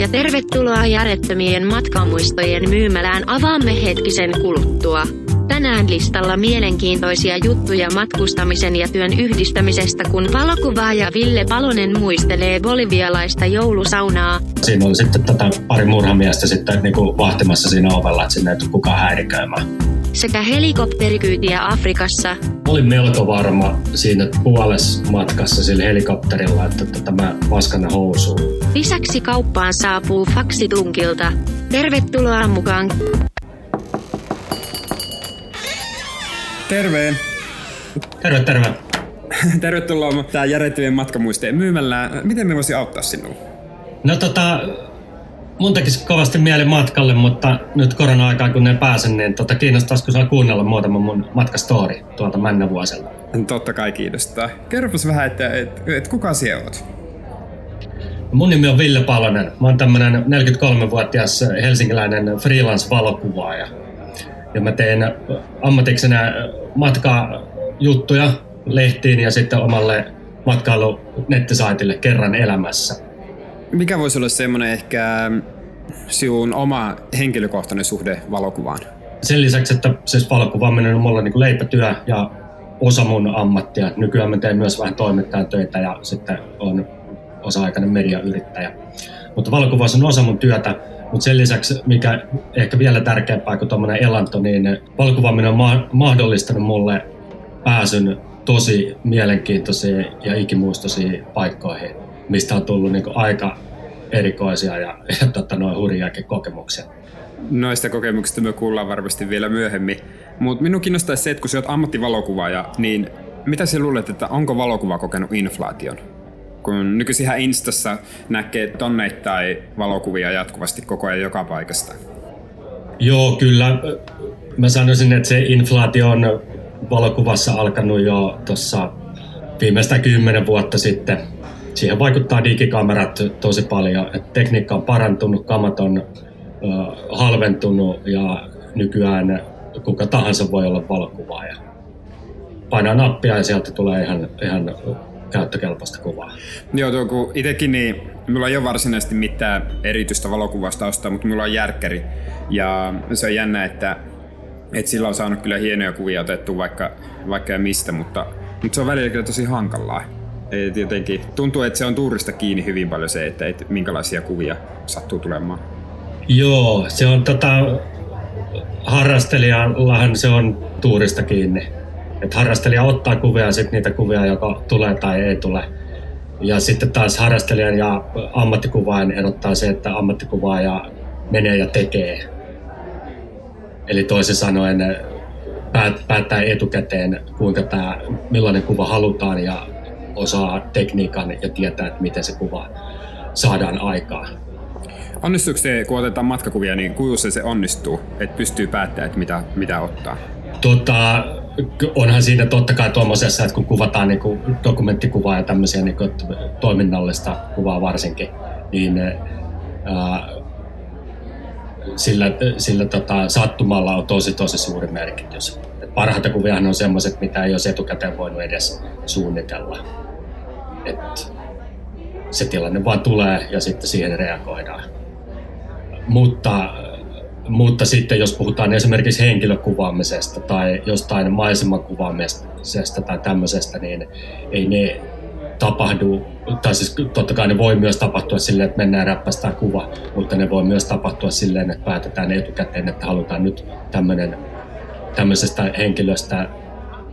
ja tervetuloa järjettömien matkamuistojen myymälään avaamme hetkisen kuluttua. Tänään listalla mielenkiintoisia juttuja matkustamisen ja työn yhdistämisestä, kun valokuvaaja Ville Palonen muistelee bolivialaista joulusaunaa. Siinä oli sitten tota pari murhamiestä sitten niin kuin vahtimassa siinä ovella, että sinne ei kukaan häiriköimään. Sekä helikopterikyytiä Afrikassa. Olin melko varma siinä puolessa matkassa sillä helikopterilla, että tota, mä vaskan housuun. Lisäksi kauppaan saapuu faksitunkilta. Tervetuloa mukaan Terve! Terve, terve. Tervetuloa tää järjettömien matkamuisteen myymällä. Miten me voisi auttaa sinua? No tota, mun tekisi kovasti mieli matkalle, mutta nyt korona-aikaan kun ne pääsen, niin tota, kiinnostaisiko saa kuunnella muutama mun matkastori tuolta männävuoselta? Totta kai kiinnostaa. Kerropas vähän, että et, et kuka siellä oot? Mun nimi on Ville Palonen. Mä oon tämmönen 43-vuotias helsinkiläinen freelance-valokuvaaja. Ja mä teen ammatiksena matkajuttuja lehtiin ja sitten omalle matkailu nettisaitille kerran elämässä. Mikä voisi olla semmoinen ehkä sinun oma henkilökohtainen suhde valokuvaan? Sen lisäksi, että siis valokuvaaminen on mulla niin leipätyö ja osa mun ammattia. Nykyään mä teen myös vähän toimittajan töitä ja sitten on osa-aikainen mediayrittäjä. Mutta valokuvaus on osa mun työtä, mutta sen lisäksi, mikä ehkä vielä tärkeämpää kuin tuommoinen elanto, niin valokuvaaminen on ma- mahdollistanut mulle pääsyn tosi mielenkiintoisiin ja ikimuistoisiin paikkoihin, mistä on tullut niin aika erikoisia ja, ja tota, noin hurjiakin kokemuksia. Noista kokemuksista me kuullaan varmasti vielä myöhemmin. Mutta minun kiinnostaisi se, että kun sinä olet ammattivalokuvaaja, niin mitä sinä luulet, että onko valokuva kokenut inflaation? kun nykyisin Instassa näkee tonneittain valokuvia jatkuvasti koko ajan joka paikasta. Joo, kyllä. Mä sanoisin, että se inflaatio on valokuvassa alkanut jo tuossa viimeistä kymmenen vuotta sitten. Siihen vaikuttaa digikamerat tosi paljon. Et tekniikka on parantunut, kamat on uh, halventunut ja nykyään kuka tahansa voi olla valokuvaaja. Painaa nappia ja sieltä tulee ihan, ihan käyttökelpoista kuvaa. Joo, tuo kun itekin niin mulla ei ole varsinaisesti mitään erityistä valokuvasta ostaa, mutta mulla on järkkäri. Ja se on jännä, että, että sillä on saanut kyllä hienoja kuvia otettu vaikka, vaikka ja mistä, mutta, mutta se on välillä kyllä tosi hankalaa. Et jotenkin tuntuu, että se on tuurista kiinni hyvin paljon se, että, että minkälaisia kuvia sattuu tulemaan. Joo, se on tota, harrastelijallahan se on tuurista kiinni että harrastelija ottaa kuvia ja sitten niitä kuvia joko tulee tai ei tule. Ja sitten taas harrastelijan ja ammattikuvaajan erottaa se, että ammattikuvaaja menee ja tekee. Eli toisin sanoen päättää etukäteen, kuinka tämä, millainen kuva halutaan ja osaa tekniikan ja tietää, että miten se kuva saadaan aikaan. Onnistuuko se, kun otetaan matkakuvia, niin kuinka se, se onnistuu, että pystyy päättämään, että mitä, mitä ottaa? Tota, onhan siinä totta kai tuommoisessa, että kun kuvataan niin kuin dokumenttikuvaa ja tämmöisiä niin kuin toiminnallista kuvaa varsinkin, niin ää, sillä, sillä tota, sattumalla on tosi tosi suuri merkitys. Et parhaita kuvia on sellaiset, mitä ei olisi etukäteen voinut edes suunnitella. Et se tilanne vaan tulee ja sitten siihen reagoidaan. Mutta mutta sitten jos puhutaan esimerkiksi henkilökuvaamisesta tai jostain maisemakuvaamisesta tai tämmöisestä, niin ei ne tapahdu, tai siis totta kai ne voi myös tapahtua silleen, että mennään räppästään kuva, mutta ne voi myös tapahtua silleen, että päätetään etukäteen, että halutaan nyt tämmöinen, tämmöisestä henkilöstä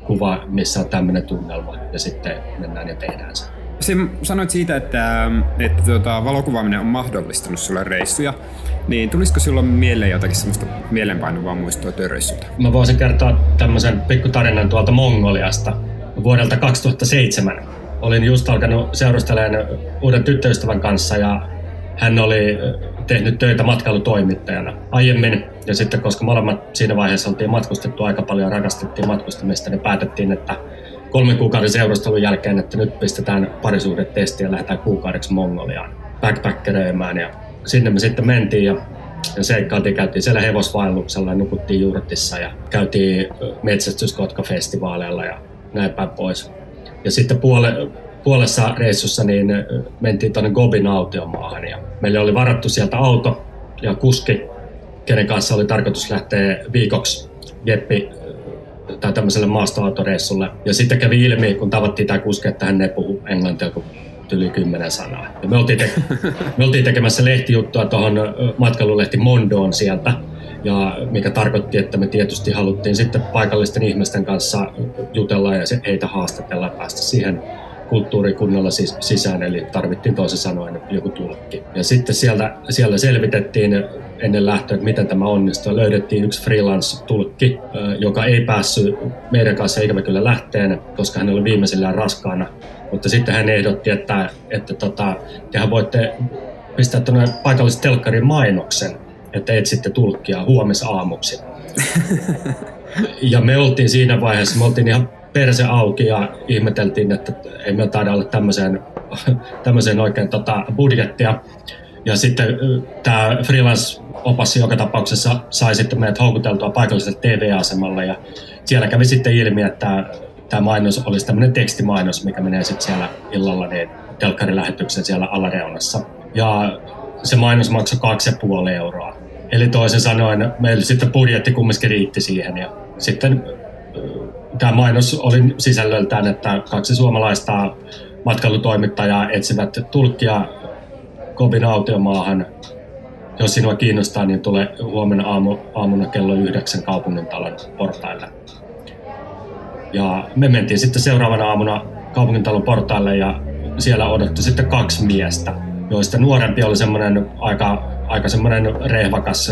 kuva, missä on tämmöinen tunnelma, ja sitten mennään ja tehdään se. Sim, sanoit siitä, että, että tuota, valokuvaaminen on mahdollistanut sulle reissuja. Niin tulisiko silloin mieleen jotakin semmoista mielenpainuvaa muistoa työreissulta? Mä voisin kertoa tämmöisen pikkutarinan tuolta Mongoliasta vuodelta 2007. Olin just alkanut seurustelemaan uuden tyttöystävän kanssa ja hän oli tehnyt töitä matkailutoimittajana aiemmin. Ja sitten koska molemmat siinä vaiheessa oltiin matkustettu aika paljon ja rakastettiin matkustamista, niin päätettiin, että kolmen kuukauden seurustelun jälkeen, että nyt pistetään parisuhdetesti ja lähdetään kuukaudeksi Mongoliaan backpackeröimään. Ja sinne me sitten mentiin ja, ja seikkailtiin, käytiin siellä hevosvaelluksella nukuttiin juurtissa ja käytiin metsästyskotkafestivaaleilla ja näin päin pois. Ja sitten puole, puolessa reissussa niin mentiin tuonne Gobin autiomaahan ja meille oli varattu sieltä auto ja kuski, kenen kanssa oli tarkoitus lähteä viikoksi Jeppi tai tämmöiselle maastoautoreissulle. Ja sitten kävi ilmi, kun tavattiin tämä kuski, että hän ei puhu englantia kuin yli kymmenen sanaa. Ja me, oltiin te- me oltiin tekemässä lehtijuttua tuohon matkailulehti Mondoon sieltä, ja mikä tarkoitti, että me tietysti haluttiin sitten paikallisten ihmisten kanssa jutella ja heitä haastatella ja päästä siihen kulttuurikunnolla siis sisään, eli tarvittiin toisin sanoen joku tulkki. Ja sitten sieltä, siellä selvitettiin ennen lähtöä, että miten tämä onnistui. Löydettiin yksi freelance-tulkki, joka ei päässyt meidän kanssa ikävä kyllä lähteen, koska hän oli viimeisillään raskaana. Mutta sitten hän ehdotti, että, että tota, tehän voitte pistää tuonne paikallisen telkkarin mainoksen, että etsitte tulkkia huomisaamuksi. ja me oltiin siinä vaiheessa, me oltiin ihan perse auki ja ihmeteltiin, että ei me taida olla tämmöiseen, tämmöiseen oikein tota budjettia. Ja sitten tämä freelance-opas joka tapauksessa sai sitten meidät houkuteltua paikalliselle TV-asemalle ja siellä kävi sitten ilmi, että tämä mainos olisi tämmöinen tekstimainos, mikä menee sitten siellä illalla niin telkkarilähetyksen siellä alareunassa. Ja se mainos maksoi 2,5 euroa. Eli toisin sanoen meillä sitten budjetti kumminkin riitti siihen ja sitten tämä mainos oli sisällöltään, että kaksi suomalaista matkailutoimittajaa etsivät tulkkia Kobin autiomaahan. Jos sinua kiinnostaa, niin tule huomenna aamu, aamuna kello yhdeksän kaupungintalon portaille. Ja me mentiin sitten seuraavana aamuna kaupungintalon portaille ja siellä odotti sitten kaksi miestä, joista nuorempi oli semmoinen aika aika semmoinen rehvakas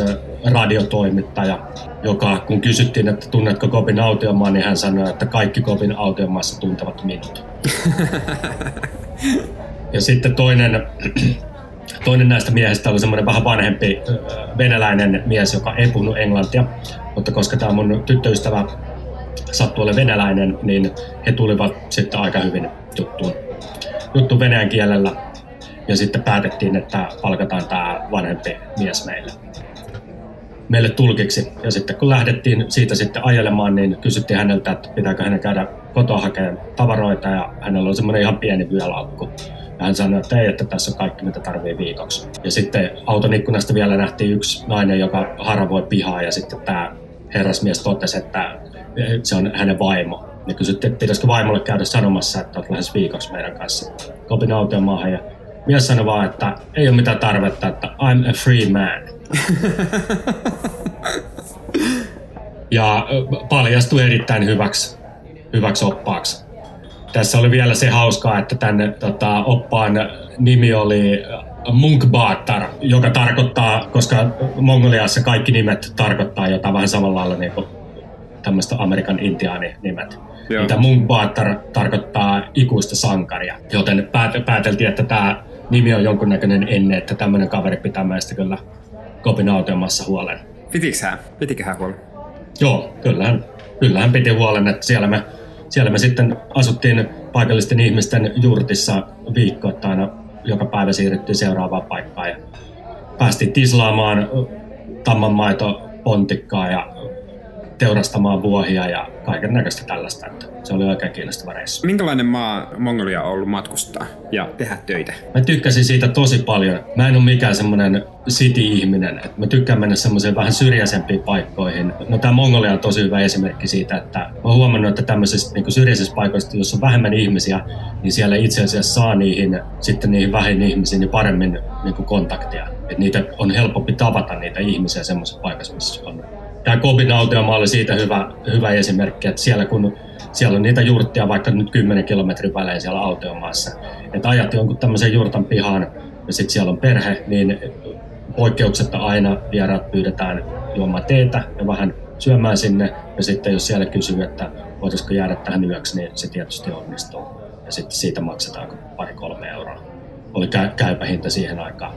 radiotoimittaja, joka kun kysyttiin, että tunnetko Kopin autiomaa, niin hän sanoi, että kaikki Kopin autiomaassa tuntevat minut. ja sitten toinen, toinen näistä miehistä oli semmoinen vähän vanhempi venäläinen mies, joka ei puhunut englantia, mutta koska tämä mun tyttöystävä sattui olemaan venäläinen, niin he tulivat sitten aika hyvin juttuun, juttu venäjän kielellä ja sitten päätettiin, että palkataan tämä vanhempi mies meille, meille tulkiksi. Ja sitten kun lähdettiin siitä sitten ajelemaan, niin kysyttiin häneltä, että pitääkö hänen käydä kotoa hakemaan tavaroita ja hänellä oli semmoinen ihan pieni vyölaukku. Hän sanoi, että ei, että tässä on kaikki, mitä tarvii viikoksi. Ja sitten auton ikkunasta vielä nähtiin yksi nainen, joka haravoi pihaa ja sitten tämä herrasmies totesi, että se on hänen vaimo. Ja kysyttiin, että pitäisikö vaimolle käydä sanomassa, että olet lähes viikoksi meidän kanssa. Kopin auton maahan ja mies sanoi vaan, että ei ole mitään tarvetta, että I'm a free man. ja paljastui erittäin hyväksi, hyväksi oppaaksi. Tässä oli vielä se hauskaa, että tänne tota, oppaan nimi oli Munkbaatar, joka tarkoittaa, koska Mongoliassa kaikki nimet tarkoittaa jotain vähän samalla lailla niin kuin tämmöistä Amerikan intiaani-nimet. Mitä Munkbaatar tarkoittaa ikuista sankaria, joten pääteltiin, että tämä nimi on jonkunnäköinen ennen, että tämmöinen kaveri pitää meistä kyllä Kopin autiomassa huolen. Pitikö hän? Pitikö hän huolen? Joo, kyllähän, kyllähän piti huolen, että siellä me, siellä me sitten asuttiin paikallisten ihmisten jurtissa viikkoittain joka päivä siirryttiin seuraavaan paikkaan. Ja päästiin tislaamaan tammanmaito pontikkaa ja teurastamaan vuohia ja kaiken näköistä tällaista. Että se oli oikein kiinnostava reissu. Minkälainen maa Mongolia on ollut matkustaa ja tehdä töitä? Mä tykkäsin siitä tosi paljon. Mä en ole mikään semmoinen city-ihminen. Että mä tykkään mennä semmoiseen vähän syrjäisempiin paikkoihin. No tämä Mongolia on tosi hyvä esimerkki siitä, että mä oon huomannut, että tämmöisissä niin syrjäisissä paikoissa, jossa on vähemmän ihmisiä, niin siellä itse asiassa saa niihin, sitten niihin vähin ihmisiin niin paremmin niin kontaktia. Että niitä on helpompi tavata niitä ihmisiä semmoisessa paikassa, missä on tämä Kobin autiomaa oli siitä hyvä, hyvä esimerkki, että siellä kun siellä on niitä jurttia vaikka nyt 10 kilometrin välein siellä autiomaassa, että ajat jonkun tämmöisen jurtan pihaan ja sitten siellä on perhe, niin poikkeuksetta aina vieraat pyydetään juomaan teetä ja vähän syömään sinne. Ja sitten jos siellä kysyy, että voitaisiko jäädä tähän yöksi, niin se tietysti onnistuu. Ja sitten siitä maksetaan pari-kolme euroa. Oli käypä hinta siihen aikaan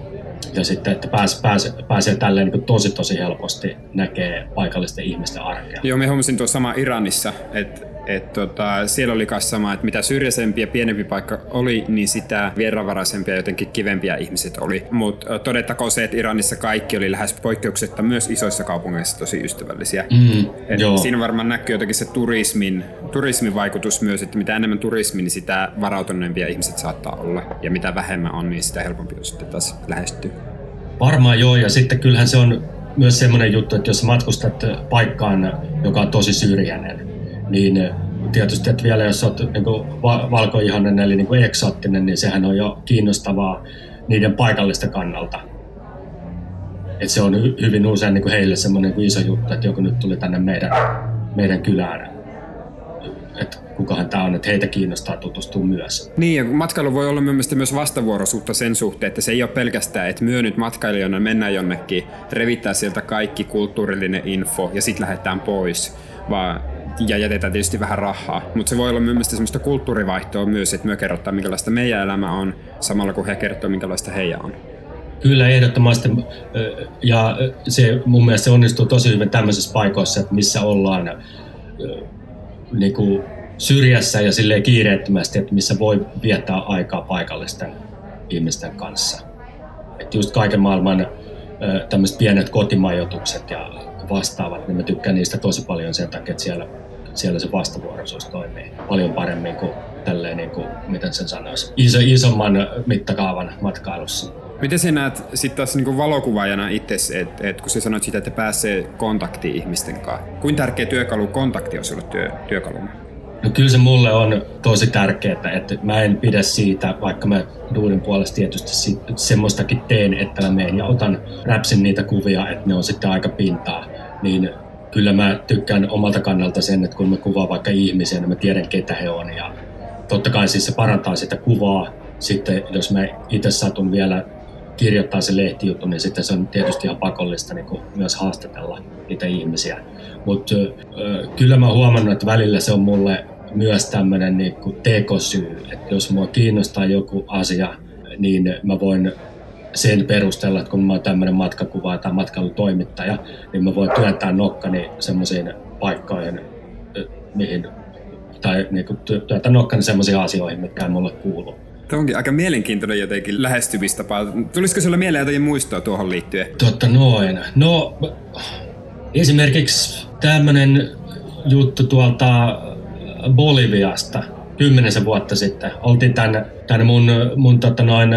ja sitten, että pääs, pääs, pääsee tälleen niin tosi tosi helposti näkee paikallisten ihmisten arkea. Joo, me huomasin tuossa sama Iranissa, että et tota, siellä oli myös sama, että mitä syrjäisempi ja pienempi paikka oli, niin sitä vieraanvaraisempia ja jotenkin kivempiä ihmiset oli. Mutta todettakoon se, että Iranissa kaikki oli lähes poikkeuksetta myös isoissa kaupungeissa tosi ystävällisiä. Mm, Et siinä varmaan näkyy jotenkin se turismin, turismin vaikutus myös, että mitä enemmän turismi, niin sitä varautuneempia ihmiset saattaa olla. Ja mitä vähemmän on, niin sitä helpompi on sitten taas lähestyä. Varmaan joo, ja sitten kyllähän se on myös semmoinen juttu, että jos matkustat paikkaan, joka on tosi syrjäinen, niin tietysti, että vielä jos olet niin valkoihonen eli niin eksoottinen, niin sehän on jo kiinnostavaa niiden paikallista kannalta. Et se on hyvin usein niin kuin heille semmoinen niin iso juttu, että joku nyt tuli tänne meidän, meidän kylään että kukahan tämä on, että heitä kiinnostaa tutustua myös. Niin, ja matkailu voi olla mielestäni myös vastavuoroisuutta sen suhteen, että se ei ole pelkästään, että myö nyt matkailijana mennään jonnekin, revittää sieltä kaikki kulttuurillinen info ja sitten lähdetään pois, vaan ja jätetään tietysti vähän rahaa. Mutta se voi olla myös semmoista kulttuurivaihtoa myös, että me kerrotaan, minkälaista meidän elämä on, samalla kun he kertoo, minkälaista heidän on. Kyllä, ehdottomasti. Ja se mun mielestä se onnistuu tosi hyvin tämmöisissä paikoissa, että missä ollaan niin kuin syrjässä ja silleen kiireettömästi, että missä voi viettää aikaa paikallisten ihmisten kanssa. Että just kaiken maailman tämmöiset pienet kotimajoitukset ja vastaavat, niin mä tykkään niistä tosi paljon sen takia, että siellä, siellä se vastavuoroisuus toimii paljon paremmin kuin tälleen, niin kuin, miten sen sanoisi, iso, isomman mittakaavan matkailussa. Miten sä näet sitten taas niin valokuvaajana itse, että et kun sä sanoit sitä, että pääsee kontaktiin ihmisten kanssa, kuinka tärkeä työkalu kontakti on sulle työ, työkaluna? No kyllä se mulle on tosi tärkeää, että mä en pidä siitä, vaikka mä duudin puolesta tietysti semmoistakin teen, että mä menen ja otan räpsin niitä kuvia, että ne on sitten aika pintaa, niin kyllä mä tykkään omalta kannalta sen, että kun mä kuvaan vaikka ihmisiä, niin mä tiedän ketä he on ja totta kai siis se parantaa sitä kuvaa. Sitten jos mä itse satun vielä kirjoittaa se lehtijuttu, niin sitten se on tietysti ihan pakollista niin kuin myös haastatella niitä ihmisiä. Mutta kyllä mä huomannut, että välillä se on mulle myös tämmöinen niin tekosyy, että jos mua kiinnostaa joku asia, niin mä voin sen perusteella, että kun mä oon tämmöinen matkakuva tai matkailutoimittaja, niin mä voin työntää nokkani semmoisiin paikkoihin, mihin, tai niin kuin työntää nokkani semmoisiin asioihin, mitkä ei mulle kuulu. Tämä onkin aika mielenkiintoinen jotenkin lähestymistapa. Tulisiko sinulle mieleen jotain muistoa tuohon liittyen? Totta noin. No, esimerkiksi tämmöinen juttu tuolta Boliviasta kymmenisen vuotta sitten. Oltiin tänne, tänne mun, mun tota noin,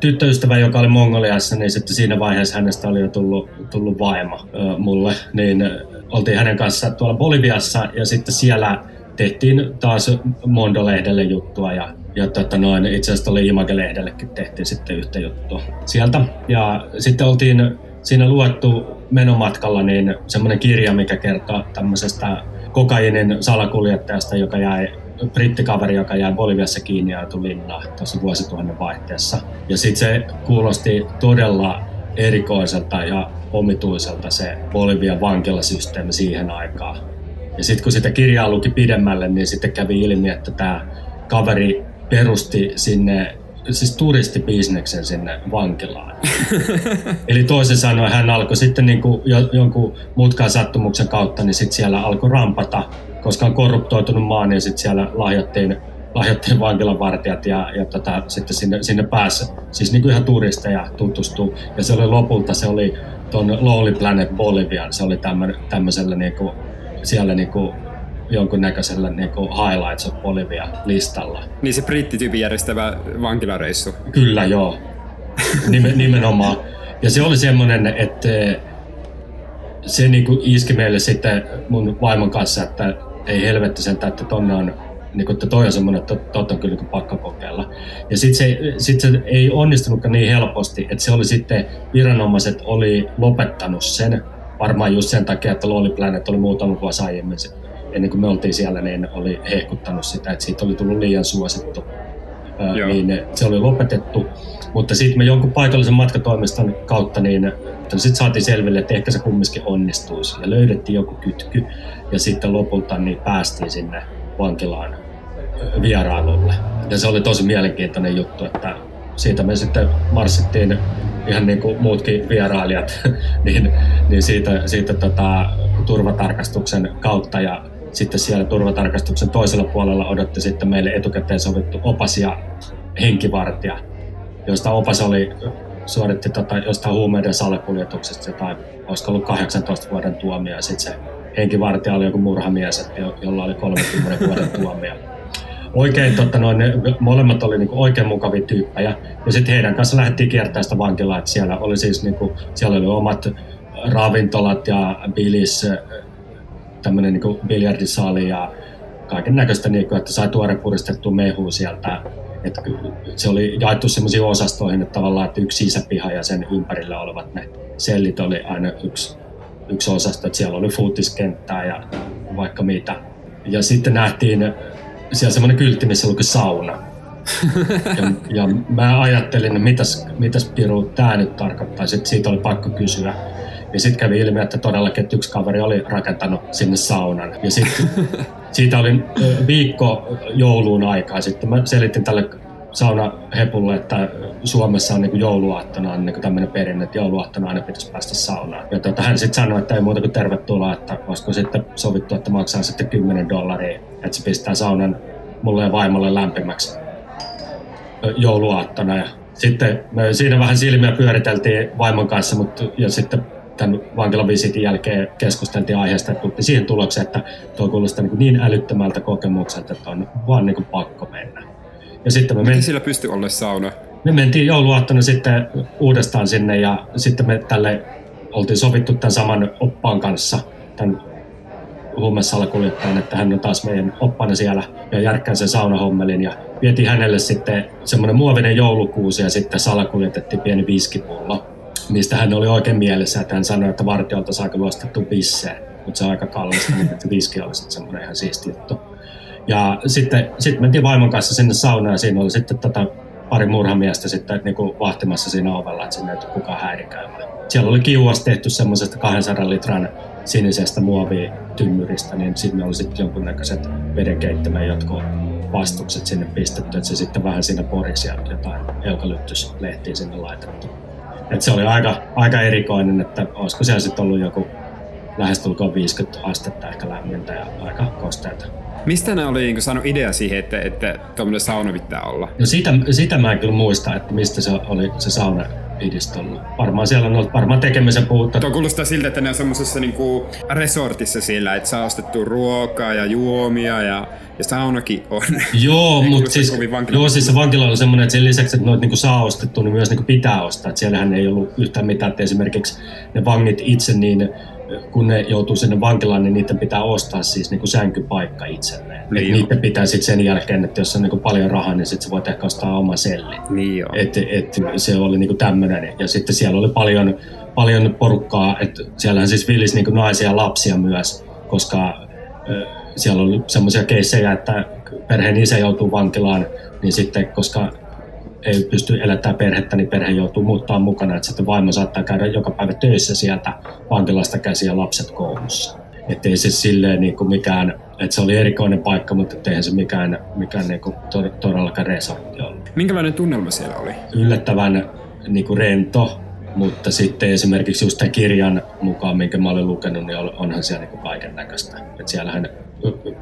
tyttöystävä, joka oli Mongoliassa, niin sitten siinä vaiheessa hänestä oli jo tullut, tullut vaimo ö, mulle. Niin oltiin hänen kanssa tuolla Boliviassa ja sitten siellä tehtiin taas Mondo-lehdelle juttua ja ja tota noin, itse asiassa oli Image-lehdellekin tehtiin sitten yhtä juttua sieltä. Ja sitten oltiin siinä luettu menomatkalla niin semmoinen kirja, mikä kertoo tämmöisestä kokainin salakuljettajasta, joka jäi brittikaveri, joka jäi Boliviassa kiinni ja tuli linnaan tuossa vuosituhannen vaihteessa. Ja sitten se kuulosti todella erikoiselta ja omituiselta se Bolivian vankilasysteemi siihen aikaan. Ja sitten kun sitä kirjaa luki pidemmälle, niin sitten kävi ilmi, että tämä kaveri perusti sinne siis turistibisneksen sinne vankilaan. Eli toisin sanoen hän alkoi sitten niin kuin jonkun mutkaan sattumuksen kautta, niin sitten siellä alkoi rampata, koska on korruptoitunut maa, niin sitten siellä lahjattiin, lahjattiin vankilavartijat ja, ja tota, sitten sinne, sinne pääsi siis niin kuin ihan turisteja tutustuu. Ja se oli lopulta, se oli tuon Lonely Planet Bolivian, se oli tämmöisellä niin kuin, siellä niin kuin jonkunnäköisellä niin kuin Highlights of Bolivia-listalla. Niin se brittityypin järjestävä vankilareissu. Kyllä, joo. Nimenomaan. Ja se oli semmoinen, että se niin kuin iski meille sitten mun vaimon kanssa, että ei helvetti sen, että tonne on niin kuin, että toi on semmoinen, että tot on kyllä niin pakko kokeilla. Ja sitten se, sit se ei onnistunutkaan niin helposti, että se oli sitten, viranomaiset oli lopettanut sen, varmaan just sen takia, että Lonely Planet oli muutama vuosi aiemmin ennen kuin me oltiin siellä, niin oli hehkuttanut sitä, että siitä oli tullut liian suosittu. Joo. Niin se oli lopetettu. Mutta sitten me jonkun paikallisen matkatoimiston kautta niin sitten saatiin selville, että ehkä se kumminkin onnistuisi. Ja löydettiin joku kytky ja sitten lopulta niin päästiin sinne vankilaan vierailulle. Ja se oli tosi mielenkiintoinen juttu, että siitä me sitten marssittiin ihan niin kuin muutkin vierailijat niin, niin siitä, siitä tota, turvatarkastuksen kautta ja sitten siellä turvatarkastuksen toisella puolella odotti sitten meille etukäteen sovittu opas ja henkivartija, josta opas oli suoritti tota, jostain huumeiden salakuljetuksesta jotain, olisiko ollut 18 vuoden tuomio ja sitten se henkivartija oli joku murhamies, jolla oli 30 vuoden tuomio. Oikein, totta, noin, ne, molemmat oli niinku oikein mukavia tyyppejä. Ja sitten heidän kanssa lähdettiin kiertämään sitä vankilaa, että siellä oli siis niinku, siellä oli omat ravintolat ja bilis, tämmöinen niinku biljardisali ja kaiken näköistä, niinku, että sai tuore puristettu mehu sieltä. Että se oli jaettu semmoisiin osastoihin, että tavallaan että yksi sisäpiha ja sen ympärillä olevat ne sellit oli aina yksi, yksi osasto, että siellä oli futiskenttää ja vaikka mitä. Ja sitten nähtiin siellä semmoinen kyltti, missä luki sauna. ja, ja mä ajattelin, että mitäs, mitäs Piru tämä nyt tarkoittaa. Sitten siitä oli pakko kysyä. Ja sitten kävi ilmi, että todellakin että yksi kaveri oli rakentanut sinne saunan. Ja sitten siitä oli viikko jouluun aikaa. Sitten mä selitin tälle saunahepulle, että Suomessa on niin jouluaattona on niin tämmöinen perinne, että jouluaattona aina pitäisi päästä saunaan. Ja tota, hän sitten sanoi, että ei muuta kuin tervetuloa, että olisiko sitten sovittu, että maksaa sitten 10 dollaria, että se pistää saunan mulle ja vaimolle lämpimäksi jouluaattona. Ja sitten me siinä vähän silmiä pyöriteltiin vaimon kanssa, mutta ja sitten tämän vankilavisitin jälkeen keskusteltiin aiheesta, että tultiin siihen tulokseen, että tuo kuulostaa niin, niin älyttömältä kokemukselta, että on vaan niin kuin pakko mennä. Ja sitten me mentiin... sillä pystyi olla sauna? Me mentiin jouluaattona sitten uudestaan sinne ja sitten me tälle oltiin sovittu tämän saman oppaan kanssa, tämän huumesalakuljettajan, että hän on taas meidän oppana siellä ja järkkää sen saunahommelin ja vietiin hänelle sitten semmoinen muovinen joulukuusi ja sitten salakuljetettiin pieni viskipullo, mistä hän oli oikein mielessä, että hän sanoi, että vartiolta kyllä ostettu pisseen, mutta se on aika kallista, niin että viski olisi semmoinen ihan siisti juttu. Ja sitten, sitten mentiin vaimon kanssa sinne saunaan ja siinä oli sitten tota pari murhamiestä sitten niin kuin vahtimassa siinä ovella, että sinne ei tule kukaan häiriköimään. Siellä oli kiuas tehty semmoisesta 200 litran sinisestä muovitymyristä, niin sinne oli sitten jonkunnäköiset vedenkeittämään jotkut vastukset sinne pistetty, että se sitten vähän siinä poriksi ja jotain eukalyptuslehtiä sinne laitettu. Et se oli aika, aika erikoinen, että olisiko siellä sitten ollut joku lähestulkoon 50 astetta ehkä lämmintä ja aika kosteita. Mistä ne oli niin saanut idea siihen, että, että tuommoinen sauna pitää olla? No sitä, sitä mä en kyllä muista, että mistä se oli se sauna idistollut. Varmaan siellä on ollut varmaan tekemisen puutta. Tuo kuulostaa siltä, että ne on semmoisessa niinku resortissa siellä, että saa ostettu ruokaa ja juomia ja, ja saunakin on. Joo, mutta siis, joo, siis se vankila on semmoinen, että sen lisäksi, että noita niinku saa ostettu, niin myös niinku pitää ostaa. Että siellähän ei ollut yhtään mitään, että esimerkiksi ne vangit itse niin kun ne joutuu sinne vankilaan, niin niiden pitää ostaa siis niin kuin sänkypaikka itselleen. Niin niiden pitää sitten sen jälkeen, että jos on niin kuin paljon rahaa, niin sitten sä voit ehkä ostaa oma selli. Niin et, et, se oli niin tämmöinen. Ja sitten siellä oli paljon, paljon porukkaa, että siellähän siis vilisi niin naisia ja lapsia myös, koska siellä oli semmoisia keissejä, että perheen isä joutuu vankilaan, niin sitten koska ei pysty elättämään perhettä, niin perhe joutuu muuttaa mukana, että sitten vaimo saattaa käydä joka päivä töissä sieltä vankilasta käsiä ja lapset koulussa. Että ei se silleen niin kuin mikään, että se oli erikoinen paikka, mutta eihän se mikään, mikään niin kuin todellakaan resortti ollut. Minkälainen tunnelma siellä oli? Yllättävän niin kuin rento, mutta sitten esimerkiksi just tämän kirjan mukaan, minkä mä olen lukenut, niin onhan siellä niin kaiken näköistä. Että siellähän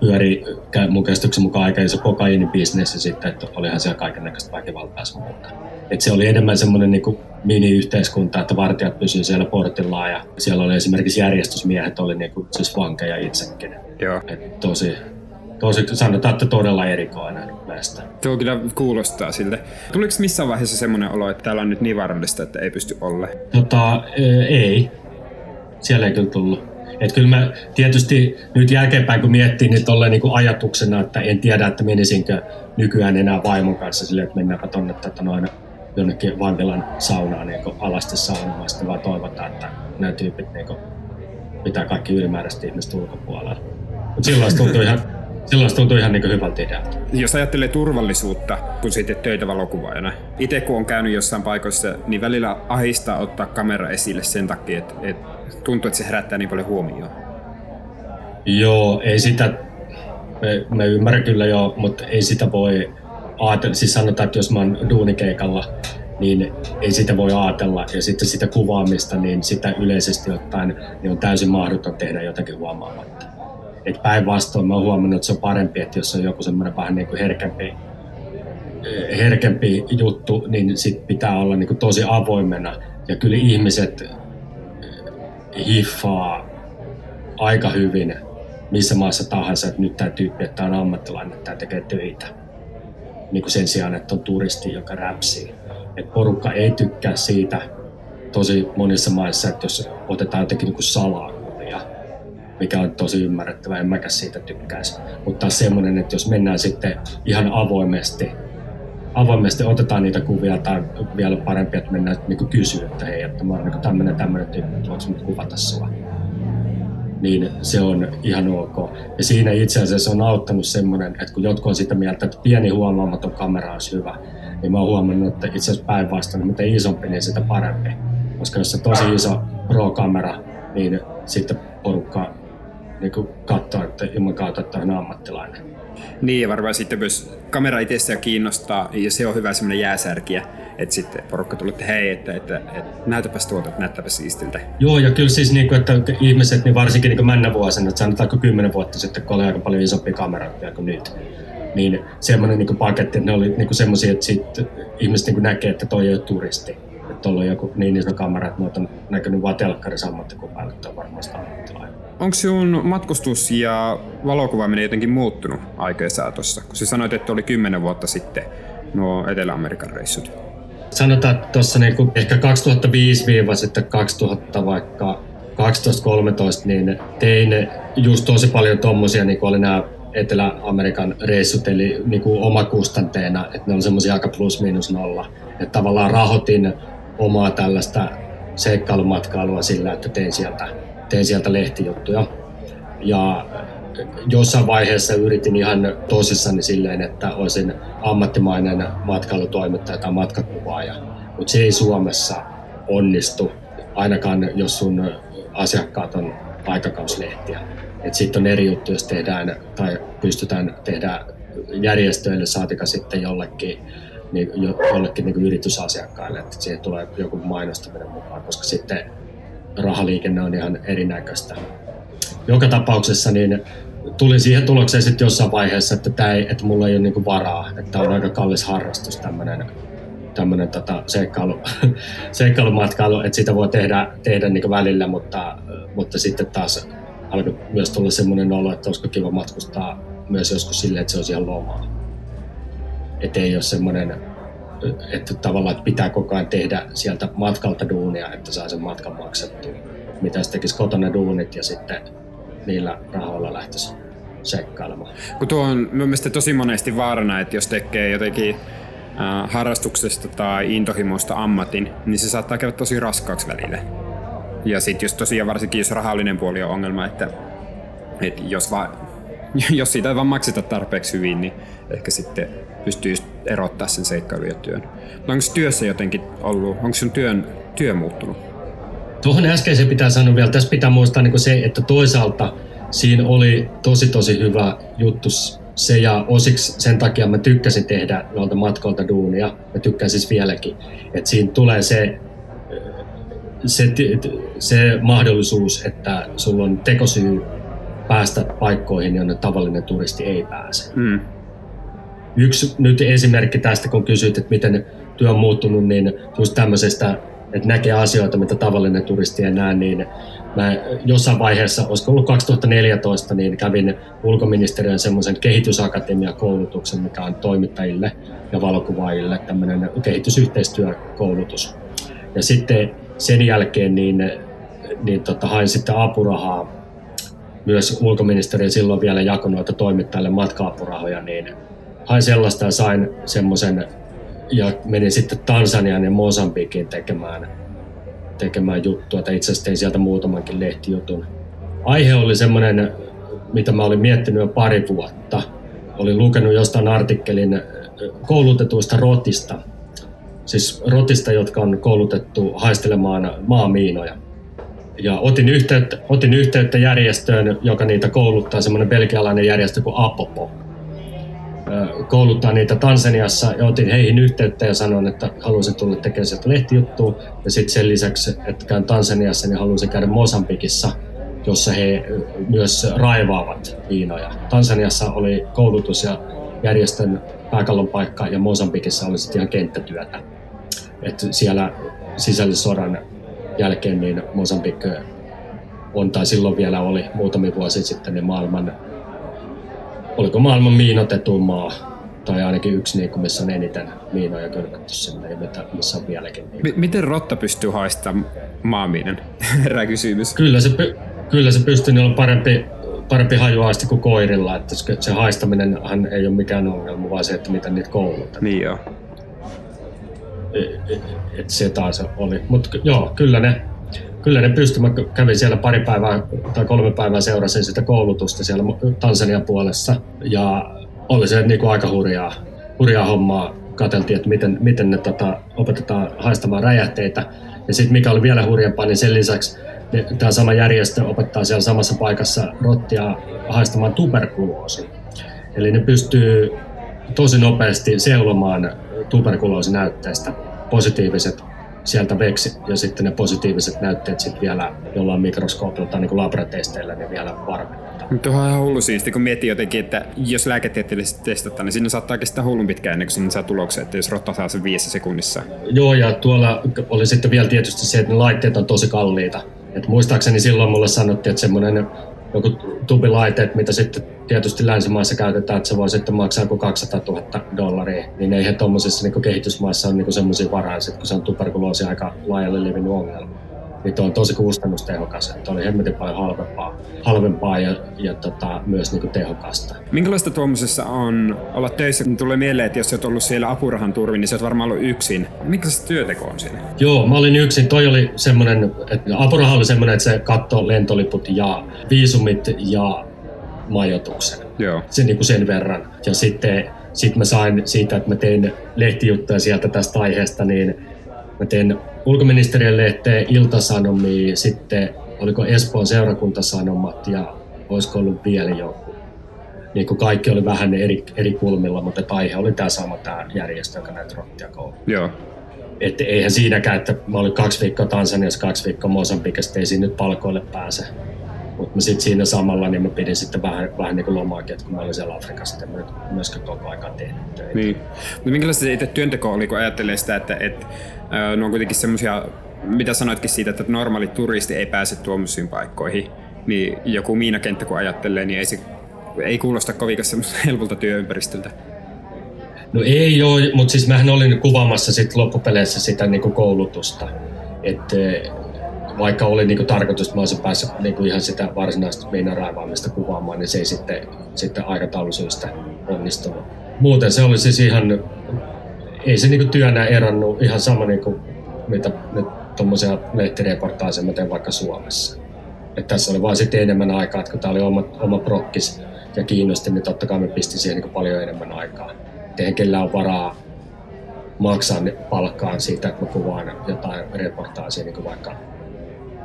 pyöri mun käsityksen mukaan aika iso kokaiinibisnes ja sitten, että olihan siellä kaiken näköistä väkivaltaa sun muuta. Et se oli enemmän semmoinen niin mini-yhteiskunta, että vartijat pysyivät siellä portillaan ja siellä oli esimerkiksi järjestysmiehet, oli niin kuin, siis vankeja itsekin. Joo. Et tosi, tosi, sanotaan, että todella erikoinen meistä. Tuo kyllä kuulostaa siltä. Tuliko missään vaiheessa semmoinen olo, että täällä on nyt niin vaarallista, että ei pysty olla? Tota, ei. Siellä ei kyllä tullut. Et kyllä mä tietysti nyt jälkeenpäin kun miettii niin tolleen niin kuin ajatuksena, että en tiedä, että menisinkö nykyään enää vaimon kanssa silleen, että mennäänpä tuonne tota noin, jonnekin vankilan saunaan niin alasti saunomasta, vaan toivotaan, että nämä tyypit niin pitää kaikki ylimääräisesti ihmiset ulkopuolella. Mutta silloin se tuntui ihan, silloin se tuntui ihan niin hyvältä idealta. Jos ajattelee turvallisuutta, kun sitten töitä valokuvaajana. Itse kun on käynyt jossain paikoissa, niin välillä ahistaa ottaa kamera esille sen takia, että, että tuntuu, että se herättää niin paljon huomioon. Joo, ei sitä, me, me ymmärrän kyllä jo, mutta ei sitä voi ajatella, siis sanotaan, että jos mä oon duunikeikalla, niin ei sitä voi ajatella. Ja sitten sitä kuvaamista, niin sitä yleisesti ottaen niin on täysin mahdoton tehdä jotakin huomaamatta. Et päinvastoin mä oon huomannut, että se on parempi, että jos on joku semmoinen vähän niin kuin herkempi, herkempi juttu, niin sit pitää olla niin kuin tosi avoimena. Ja kyllä ihmiset hiffaa aika hyvin missä maassa tahansa, että nyt tämä tyyppi, että tämä on ammattilainen, tämä tekee töitä. Niin kuin sen sijaan, että on turisti, joka räpsii. Et porukka ei tykkää siitä tosi monissa maissa, että jos otetaan jotenkin niin salaa kuvia, mikä on tosi ymmärrettävää, en mäkään siitä tykkäisi. Mutta semmoinen, että jos mennään sitten ihan avoimesti, avoimesti otetaan niitä kuvia tai vielä parempi, että mennään niin kysyä, että hei, että mä olen niin tämmöinen, tämmöinen tyyppi, että voiko kuvata sua niin se on ihan ok. Ja siinä itse asiassa on auttanut semmoinen, että kun jotkut on sitä mieltä, että pieni huomaamaton kamera olisi hyvä, niin mä oon huomannut, että itse asiassa päinvastoin, mitä isompi, niin sitä parempi. Koska jos se tosi iso pro-kamera, niin sitten porukka niin katsoo, että ilman kautta, että on ammattilainen. Niin, ja varmaan sitten myös kamera itsessään kiinnostaa, ja se on hyvä semmoinen jääsärkiä että sitten porukka tuli, että hei, että, että, että näytäpäs tuota, että näyttäpä siistiltä. Joo, ja kyllä siis niin kuin, että ihmiset, niin varsinkin niin männä vuosina, että sanotaanko kymmenen vuotta sitten, kun oli aika paljon isompia kameroita kuin nyt, niin semmoinen niin paketti, ne oli niin semmoisia, että sit ihmiset niin näkee, että toi ei ole turisti. Että tuolla on joku niin iso kamera, että noita on näkynyt vaan telkkarissa ammattikuvailla, että on varmasti ammattilainen. Onko sinun matkustus ja valokuvaaminen jotenkin muuttunut aikojen saatossa? Kun sä sanoit, että oli kymmenen vuotta sitten nuo Etelä-Amerikan reissut sanotaan, että tuossa niinku ehkä 2005-2000 vaikka 12-13, niin tein just tosi paljon tommosia, niin kuin oli nämä Etelä-Amerikan reissut, eli niin kuin omakustanteena, että ne oli semmoisia aika plus miinus nolla. Että tavallaan rahoitin omaa tällaista seikkailumatkailua sillä, että tein sieltä, tein sieltä lehtijuttuja. Ja jossain vaiheessa yritin ihan tosissani silleen, että olisin ammattimainen matkailutoimittaja tai matkakuvaaja, mutta se ei Suomessa onnistu, ainakaan jos sun asiakkaat on aikakauslehtiä. Sitten on eri juttu, jos tehdään tai pystytään tehdä järjestöille saatika sitten jollekin, niin, jollekin niin yritysasiakkaille, että siihen tulee joku mainostaminen mukaan, koska sitten rahaliikenne on ihan erinäköistä joka tapauksessa niin tulin siihen tulokseen sitten jossain vaiheessa, että, tää ei, että mulla ei ole niinku varaa, että on aika kallis harrastus tämmöinen tämmönen tota seikkailu, seikkailumatkailu, että sitä voi tehdä, tehdä niinku välillä, mutta, mutta sitten taas alkoi myös tulla semmoinen olo, että olisiko kiva matkustaa myös joskus silleen, että se olisi ihan lomaa. Että ei ole semmoinen, että tavallaan että pitää koko ajan tehdä sieltä matkalta duunia, että saa sen matkan maksettua. Mitä se tekisi kotona duunit ja sitten niillä rahoilla lähtisi seikkailemaan. Kun tuo on mielestäni tosi monesti vaarana, että jos tekee jotenkin äh, harrastuksesta tai intohimosta ammatin, niin se saattaa käydä tosi raskaaksi välillä. Ja sitten jos tosiaan varsinkin jos rahallinen puoli on ongelma, että, että jos, va, jos siitä ei vaan makseta tarpeeksi hyvin, niin ehkä sitten pystyy erottaa sen seikkailun ja työn. Onko työssä jotenkin ollut, onko sun työn, työ muuttunut? Tuohon äskeiseen pitää sanoa vielä, tässä pitää muistaa niin se, että toisaalta siinä oli tosi tosi hyvä juttu se ja osiksi sen takia mä tykkäsin tehdä noilta matkoilta duunia, ja tykkään siis vieläkin, että siinä tulee se, se, se mahdollisuus, että sulla on tekosyy päästä paikkoihin, jonne tavallinen turisti ei pääse. Mm. Yksi nyt esimerkki tästä, kun kysyit, että miten työ on muuttunut, niin just tämmöisestä että näkee asioita, mitä tavallinen turisti ei näe, niin mä jossain vaiheessa, olisiko ollut 2014, niin kävin ulkoministeriön semmoisen kehitysakatemia-koulutuksen, mikä on toimittajille ja valokuvaajille tämmöinen kehitysyhteistyökoulutus. Ja sitten sen jälkeen niin, niin tota, hain sitten apurahaa myös ulkoministeriö silloin vielä jakoi noita toimittajille matka-apurahoja, niin hain sellaista ja sain semmoisen ja menin sitten Tansanian ja Mosambikin tekemään, tekemään juttua, itse asiassa tein sieltä muutamankin lehtijutun. Aihe oli semmoinen, mitä mä olin miettinyt jo pari vuotta. Olin lukenut jostain artikkelin koulutetuista rotista, siis rotista, jotka on koulutettu haistelemaan maamiinoja. Ja otin yhteyttä, otin yhteyttä järjestöön, joka niitä kouluttaa, semmoinen belgialainen järjestö kuin Apopo kouluttaa niitä Tansaniassa ja otin heihin yhteyttä ja sanoin, että haluaisin tulla tekemään sieltä lehtijuttua. Ja sitten sen lisäksi, että käyn Tansaniassa, niin haluaisin käydä Mosambikissa jossa he myös raivaavat viinoja. Tansaniassa oli koulutus ja järjestön pääkallon paikka ja Mosambikissa oli sitten ihan kenttätyötä. Et siellä sisällissodan jälkeen niin Mosambik on tai silloin vielä oli muutamia vuosia sitten niin maailman, oliko maailman miinotetun maa tai ainakin yksi, niin kuin, missä on eniten miinoja kylvetty sinne ja missä on vieläkin. Niin. M- miten rotta pystyy haistamaan maamiinen? Herää kysymys. Kyllä se, kyllä se pystyy, niin on parempi, parempi hajuaisti kuin koirilla, että se haistaminen ei ole mikään ongelma, vaan se, että miten niitä koulutetaan. Niin joo. Et, et se taas oli. Mutta joo, kyllä ne, kyllä ne pystyi. Mä kävin siellä pari päivää tai kolme päivää seurasin sitä koulutusta siellä Tansanian puolessa. Ja oli se niin kuin aika hurjaa, hurjaa hommaa. Kateltiin, että miten, miten ne tota, opetetaan haistamaan räjähteitä. Ja sitten mikä oli vielä hurjempaa, niin sen lisäksi tämä sama järjestö opettaa siellä samassa paikassa rottia haistamaan tuberkuloosi. Eli ne pystyy tosi nopeasti seulomaan tuberkuloosinäytteistä positiiviset sieltä veksi ja sitten ne positiiviset näytteet sitten vielä jollain mikroskoopilla tai niin labratesteillä niin vielä varmennetaan. Tuo on ihan hullu siisti, kun miettii jotenkin, että jos lääketieteellisesti testataan, niin sinne saattaa kestää hullun pitkään ennen kuin sinne saa tuloksia, että jos rotta saa sen viisi sekunnissa. Joo, ja tuolla oli sitten vielä tietysti se, että ne laitteet on tosi kalliita. Et muistaakseni silloin mulle sanottiin, että semmoinen joku tubilaiteet, mitä sitten tietysti länsimaissa käytetään, että se voi sitten maksaa kuin 200 000 dollaria, niin eihän tuommoisessa niin kehitysmaissa ole niin semmoisia varaa, kun se on tuberkuloosi aika laajalle levinnyt ongelma niin on tosi kustannustehokas. Että oli hemmetin paljon halvempaa, halvempaa ja, ja tota, myös niin kuin tehokasta. Minkälaista tuommoisessa on olla töissä? Tulee mieleen, että jos olet ollut siellä apurahan turvin, niin sä oot varmaan ollut yksin. Minkälaista työteko on siinä? Joo, mä olin yksin. Toi oli semmoinen, että apuraha oli semmoinen, että se katsoi lentoliput ja viisumit ja majoituksen. Joo. Se, niin kuin sen verran. Ja sitten sit mä sain siitä, että mä tein lehtijuttuja sieltä tästä aiheesta, niin mä tein ulkoministeriön lehteen Iltasanomia, sitten oliko Espoon seurakuntasanomat ja olisiko ollut vielä joku. Niin kuin kaikki oli vähän eri, eri kulmilla, mutta aihe oli tämä sama tämä järjestö, joka näitä rottia. Joo. Että eihän siinäkään, että mä olin kaksi viikkoa Tansaniassa, kaksi viikkoa Mosambikista, ei siinä nyt palkoille pääse. Mutta sitten siinä samalla niin mä pidin sitten vähän, vähän niin kuin lomaakin, että kun mä olin siellä Afrikassa, että myöskään koko ajan tehnyt töitä. Niin. Mutta minkälaista se itse työnteko oli, kun ajattelee sitä, että, että ne on kuitenkin semmoisia, mitä sanoitkin siitä, että normaali turisti ei pääse tuommoisiin paikkoihin, niin joku miinakenttä kun ajattelee, niin ei se ei kuulosta kovinkaan semmoista helpolta työympäristöltä. No ei ole, mutta siis mähän olin kuvaamassa sit loppupeleissä sitä niin koulutusta. että vaikka oli niin tarkoitus, että mä olisin päässyt niin kuin ihan sitä varsinaista raivaamista kuvaamaan, niin se ei sitten, sitten aikataulusyistä onnistunut. Muuten se oli siis ihan, ei se niin kuin työnä eronnut ihan sama niin kuin, mitä nyt tuommoisia lehtireportaaseja teen vaikka Suomessa. Et tässä oli vaan sitten enemmän aikaa, että kun tämä oli oma, oma prokkis ja kiinnosti, niin totta kai me pistin siihen niin paljon enemmän aikaa. Eihän kellään ole varaa maksaa palkkaan siitä, että mä kuvaan jotain reportaasia niin vaikka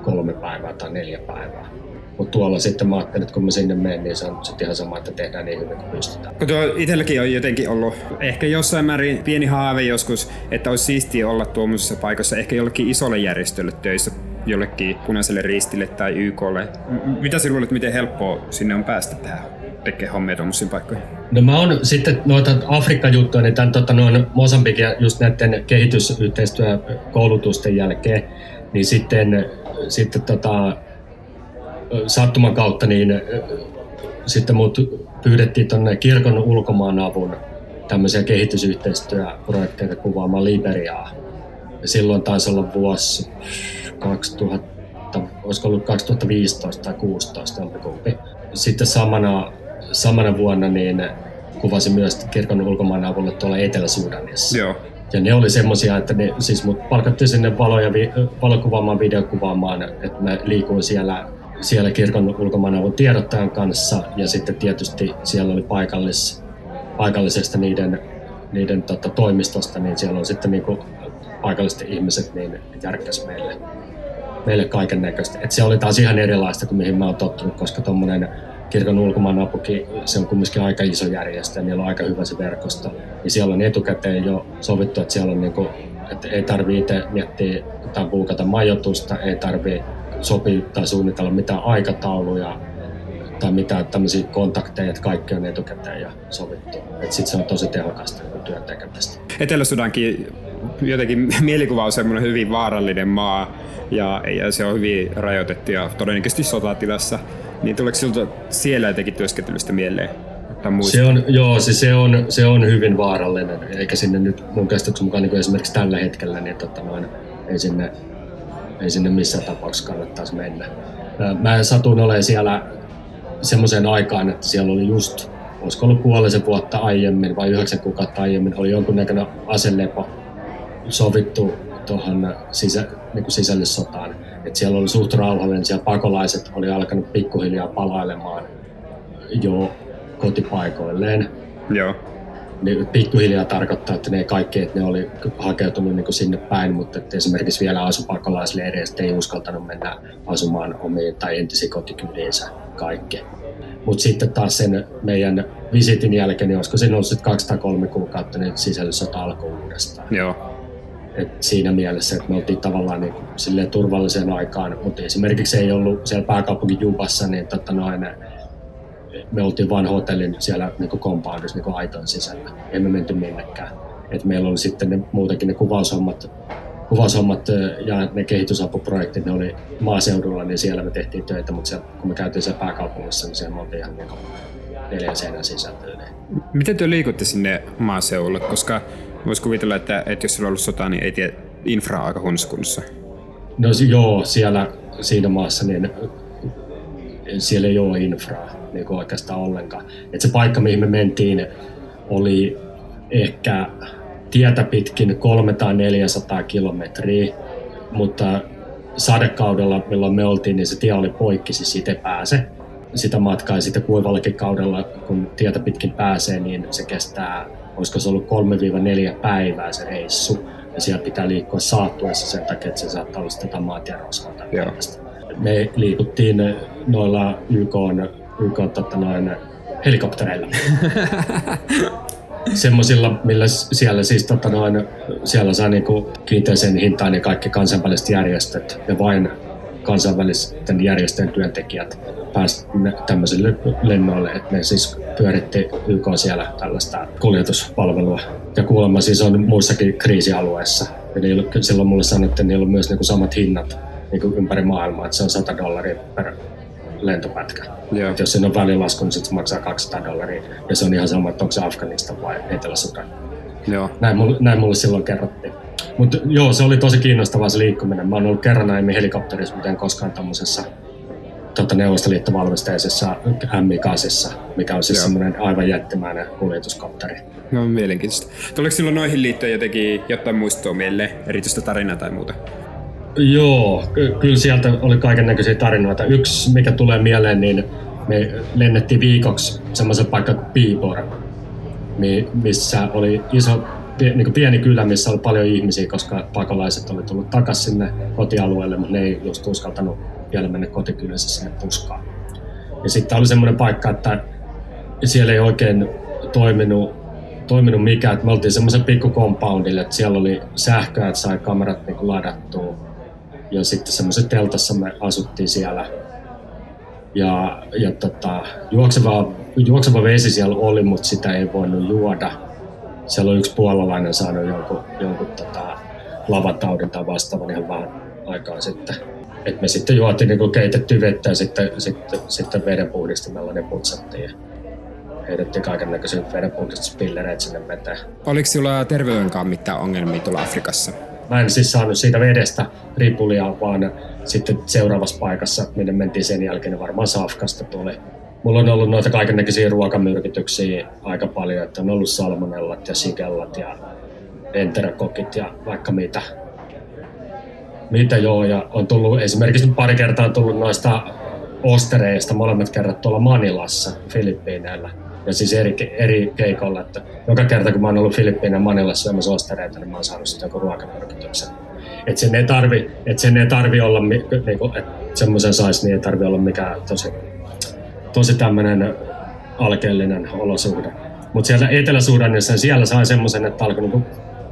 kolme päivää tai neljä päivää. Mutta tuolla sitten mä ajattelin, että kun mä sinne menen, niin se on sitten ihan sama, että tehdään niin hyvin kuin pystytään. Kun tuo itselläkin on jotenkin ollut ehkä jossain määrin pieni haave joskus, että olisi siistiä olla tuommoisessa paikassa, ehkä jollekin isolle järjestölle töissä, jollekin punaiselle ristille tai YKlle. Mitä sinulle, että miten helppoa sinne on päästä tähän tekemään hommia tuommoisiin paikkoihin? No mä oon sitten noita Afrikka-juttuja, niin tämän tota, noin Mosambikin just näiden kehitysyhteistyökoulutusten jälkeen, niin sitten sitten tota, sattuman kautta niin sitten mut pyydettiin tuonne kirkon ulkomaanavun tämmöisiä kehitysyhteistyöprojekteja kuvaamaan Liberiaa. Ja silloin taisi olla vuosi 2000, olisiko ollut 2015 tai 2016 jompikumpi. Sitten samana, samana vuonna niin kuvasin myös kirkon ulkomaanavulle tuolla Etelä-Sudanissa. Joo. Ja ne oli semmoisia, että ne, siis mut palkattiin sinne valoja, valokuvaamaan, videokuvaamaan, että mä liikuin siellä, siellä kirkon ulkomaanavun tiedottajan kanssa ja sitten tietysti siellä oli paikallis, paikallisesta niiden, niiden tota, toimistosta, niin siellä on sitten niinku paikalliset ihmiset niin järkkäs meille, meille kaiken näköistä. Et se oli taas ihan erilaista kuin mihin mä oon tottunut, koska tuommoinen kirkon ulkomaanapukin, se on kumminkin aika iso järjestö ja niillä on aika hyvä se verkosto. Ja siellä on etukäteen jo sovittu, että siellä on niinku, että ei tarvitse itse miettiä tai buukata majoitusta, ei tarvitse sopii tai suunnitella mitään aikatauluja tai mitään tämmöisiä kontakteja, että kaikki on etukäteen ja sovittu. Sitten se on tosi tehokasta niin työn tekemistä. Etelä-Sudankin jotenkin mielikuva on semmoinen hyvin vaarallinen maa ja, ja se on hyvin rajoitettu ja todennäköisesti sotatilassa. Niin tuleeko siltä siellä jotenkin työskentelystä mieleen? Se on, joo, siis se on, se on hyvin vaarallinen, eikä sinne nyt mun käsityksen mukaan niin kuin esimerkiksi tällä hetkellä, niin tota noin, ei, sinne, ei sinne missään tapauksessa kannattaisi mennä. Mä satun olemaan siellä semmoiseen aikaan, että siellä oli just, olisiko ollut puolisen vuotta aiemmin vai yhdeksän kuukautta aiemmin, oli jonkunnäköinen aselepo sovittu tuohon sisä, niin sisällissotaan. Et siellä oli suht rauhallinen, siellä pakolaiset oli alkanut pikkuhiljaa palailemaan jo kotipaikoilleen. Joo. Niin pikkuhiljaa tarkoittaa, että ne kaikki, että ne oli hakeutunut niin sinne päin, mutta että esimerkiksi vielä asupakolaisleireistä ei uskaltanut mennä asumaan omiin tai entisiin kotikyliinsä kaikki. Mutta sitten taas sen meidän visitin jälkeen, niin olisiko siinä ollut sitten kaksi tai kolme kuukautta, niin sisällissota alkoi uudestaan. Joo. Et siinä mielessä, että me oltiin tavallaan niin kuin, turvalliseen aikaan, mutta esimerkiksi ei ollut siellä pääkaupunki Jubassa, niin tota noin, me oltiin vain hotellin siellä niin compoundissa niin aitan sisällä. Emme menty minnekään. Et meillä oli sitten ne, muutenkin ne kuvaushommat, kuvaushommat ja ne kehitysapuprojektit, ne oli maaseudulla, niin siellä me tehtiin töitä, mutta siellä, kun me käytiin siellä pääkaupungissa, niin siellä me oltiin ihan niin neljän seinän sisällä. Miten te liikutte sinne maaseudulle? Koska voisi kuvitella, että, että jos sulla on ollut sota, niin ei tiedä, infra aika huonossa No joo, siellä siinä maassa niin siellä ei ole infraa niin kuin oikeastaan ollenkaan. Et se paikka, mihin me mentiin, oli ehkä tietä pitkin 300 tai 400 kilometriä, mutta sadekaudella, milloin me oltiin, niin se tie oli poikki, siis siitä ei pääse. Sitä matkaa ja sitten kuivallakin kaudella, kun tietä pitkin pääsee, niin se kestää, olisiko se ollut 3-4 päivää se reissu. Ja siellä pitää liikkua saattuessa sen takia, että se saattaa olla sitä maatiarosvalta. Me liikuttiin noilla YK, YK tota noin, helikoptereilla. Semmoisilla, millä siellä siis tota noin, siellä saa niinku kiinteisen hintaan ja kaikki kansainväliset järjestöt ja vain kansainvälisten järjestöjen työntekijät pääsivät tämmöisille lennoille, että me siis pyöritti YK siellä tällaista kuljetuspalvelua. Ja kuulemma siis on muissakin kriisialueissa. Ja niillä, silloin mulle sanottiin, että niillä on myös niinku samat hinnat niinku ympäri maailmaa, että se on 100 dollaria per lentopätkä. Yeah. jos siinä on välilasku, niin se maksaa 200 dollaria. Ja se on ihan sama, että onko se Afganistan vai Etelä-Sudan. Joo. Näin, mulle, näin mulle silloin kerrottiin. Mutta joo, se oli tosi kiinnostavaa se liikkuminen. Mä oon ollut kerran aiemmin helikopterissa, mutta en koskaan tuommoisessa tota, Neuvostoliittovalmisteisessa M8, mikä on siis semmoinen aivan jättimäinen kuljetuskopteri. No mielenkiintoista. Tuleeko silloin noihin liittyen jotenkin jotain muistoa mieleen, erityistä tarinaa tai muuta? Joo, ky- kyllä sieltä oli kaiken näköisiä tarinoita. Yksi, mikä tulee mieleen, niin me lennettiin viikoksi semmoisen paikka kuin Piipor, missä oli iso niin pieni kylä, missä oli paljon ihmisiä, koska pakolaiset oli tullut takaisin sinne kotialueelle, mutta ne ei just uskaltanut vielä mennä kotikylässä sinne puskaan. Ja sitten oli semmoinen paikka, että siellä ei oikein toiminut, toiminut mikään. Me oltiin semmoisen pikku että siellä oli sähköä, että sai kamerat niin ladattua ja sitten semmoisen teltassa me asuttiin siellä. Ja, ja tota, juokseva, juokseva vesi siellä oli, mutta sitä ei voinut juoda. Siellä on yksi puolalainen saanut jonkun, jonkun tota, lavataudin tai vastaavan ihan vähän aikaa sitten. Et me sitten juotiin niin keitetty vettä ja sitten, sitten, sitten vedenpuhdistimella ne putsattiin. Ja heitettiin kaiken näköisiä vedenpuhdistuspillereitä sinne veteen. Oliko sinulla terveydenkaan mitään ongelmia tuolla Afrikassa? Mä en siis saanut siitä vedestä ripulia, vaan sitten seuraavassa paikassa, minne mentiin sen jälkeen, niin varmaan Safkasta tuli. Mulla on ollut noita kaikennäköisiä ruokamyrkytyksiä aika paljon, että on ollut salmonellat ja sikellat ja enterakokit ja vaikka mitä. Mitä joo, ja on tullut esimerkiksi pari kertaa tullut noista ostereista molemmat kerrat tuolla Manilassa, Filippiineillä ja siis eri, eri keikolla, että joka kerta kun mä oon ollut Filippiinän Manilassa syömässä ostereita, niin mä oon saanut sitten joku ruokamyrkytyksen. Että sen ei tarvi, että sen ei tarvi olla, niinku, että semmoisen saisi, niin ei tarvi olla mikään tosi, tosi tämmöinen alkeellinen olosuhde. Mutta siellä Etelä-Sudanissa, siellä sai semmoisen, että alkoi niinku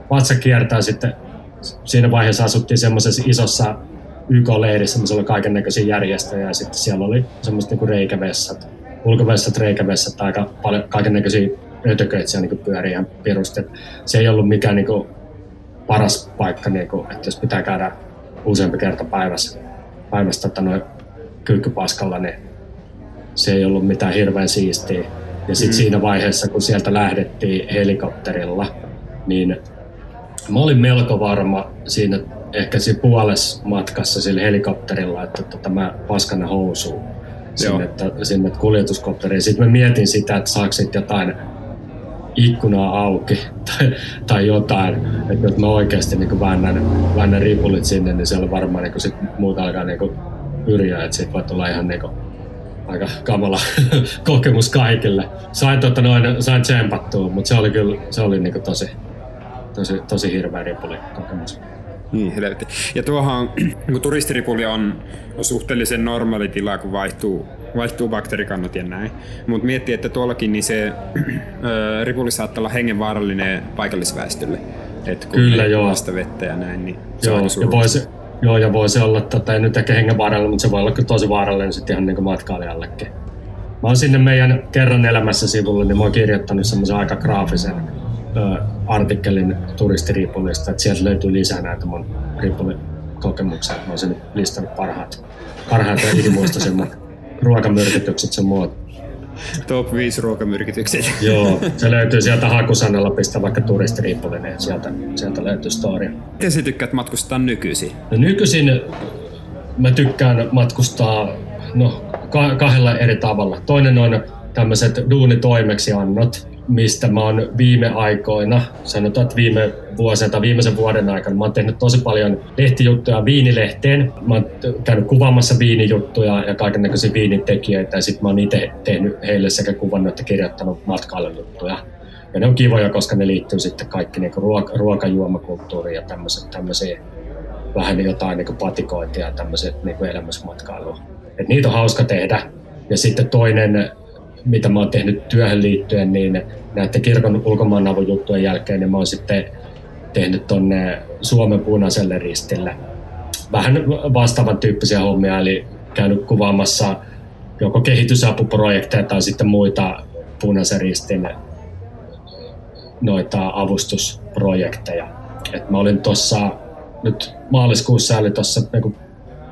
vatsa kiertää sitten siinä vaiheessa asuttiin semmoisessa isossa YK-leirissä, missä oli kaiken näköisiä järjestöjä ja sitten siellä oli semmoiset niin reikävessat, ulkovessat, reikävessat, aika paljon kaiken näköisiä ötököitä siellä niin pyörii ihan pirusti. Se ei ollut mikään niin kuin, paras paikka, niin kuin, että jos pitää käydä useampi kerta päivässä, päivässä tota, noin kyykkypaskalla, niin se ei ollut mitään hirveän siistiä. Ja sitten mm. siinä vaiheessa, kun sieltä lähdettiin helikopterilla, niin mä olin melko varma siinä ehkä siinä puolessa matkassa sillä helikopterilla, että tota, mä paskan housuun sinne, että, sinne kuljetuskopteriin. Sitten mä mietin sitä, että saako jotain ikkunaa auki tai, tai jotain, että jos mä oikeasti niin väännän, väännän ripulit sinne, niin siellä varmaan niin sit muuta alkaa niin yriä, että siitä voi tulla ihan niin kuin, aika kamala kokemus kaikille. Sain, tota noin, sain tsempattua, mutta se oli kyllä se oli niin tosi, tosi, tosi hirveä ripuli kokemus. Niin, helvetti. Ja tuohan, kun turistiripuli on, suhteellisen normaali tila, kun vaihtuu, vaihtuu bakteerikannat ja näin. Mutta miettii, että tuollakin niin se ö, ripuli saattaa olla hengenvaarallinen paikallisväestölle. Et kun Kyllä, joo. vettä ja näin, niin se joo, on ja voi se, joo, ja voi se olla, tota, ei nyt ehkä hengenvaarallinen, mutta se voi olla kyllä tosi vaarallinen sitten ihan niin matkailijallekin. Mä oon sinne meidän kerran elämässä sivulle, niin mä oon kirjoittanut semmoisen aika graafisen artikkelin turistiripulista, että sieltä löytyy lisää näitä mun ripulikokemuksia. Mä oon sen listannut parhaat, parhaat ja mun ruokamyrkytykset sen muut. Top 5 ruokamyrkytykset. Joo, se löytyy sieltä hakusanalla, pistä vaikka turistiripuli, niin sieltä, sieltä löytyy story. Miten sä tykkäät matkustaa nykyisin? No nykyisin mä tykkään matkustaa no, kahdella eri tavalla. Toinen on tämmöiset duunitoimeksiannot, mistä mä oon viime aikoina, sanotaan, että viime vuosina tai viimeisen vuoden aikana, mä oon tehnyt tosi paljon lehtijuttuja viinilehteen. Mä oon käynyt kuvaamassa viinijuttuja ja kaiken näköisiä viinitekijöitä ja sitten mä oon itse tehnyt heille sekä kuvannut että kirjoittanut matkailujuttuja. Ja ne on kivoja, koska ne liittyy sitten kaikki niin ruoka, ruokajuomakulttuuriin ja tämmöisiä vähän jotain niin patikointia ja tämmöiset niin elämysmatkailua. Et niitä on hauska tehdä. Ja sitten toinen mitä mä oon tehnyt työhön liittyen, niin näiden kirkon ulkomaanavun juttujen jälkeen niin mä oon sitten tehnyt tonne Suomen punaiselle ristille vähän vastaavan tyyppisiä hommia, eli käynyt kuvaamassa joko kehitysapuprojekteja tai sitten muita punaisen ristin noita avustusprojekteja. Et mä olin tuossa nyt maaliskuussa, eli tuossa niin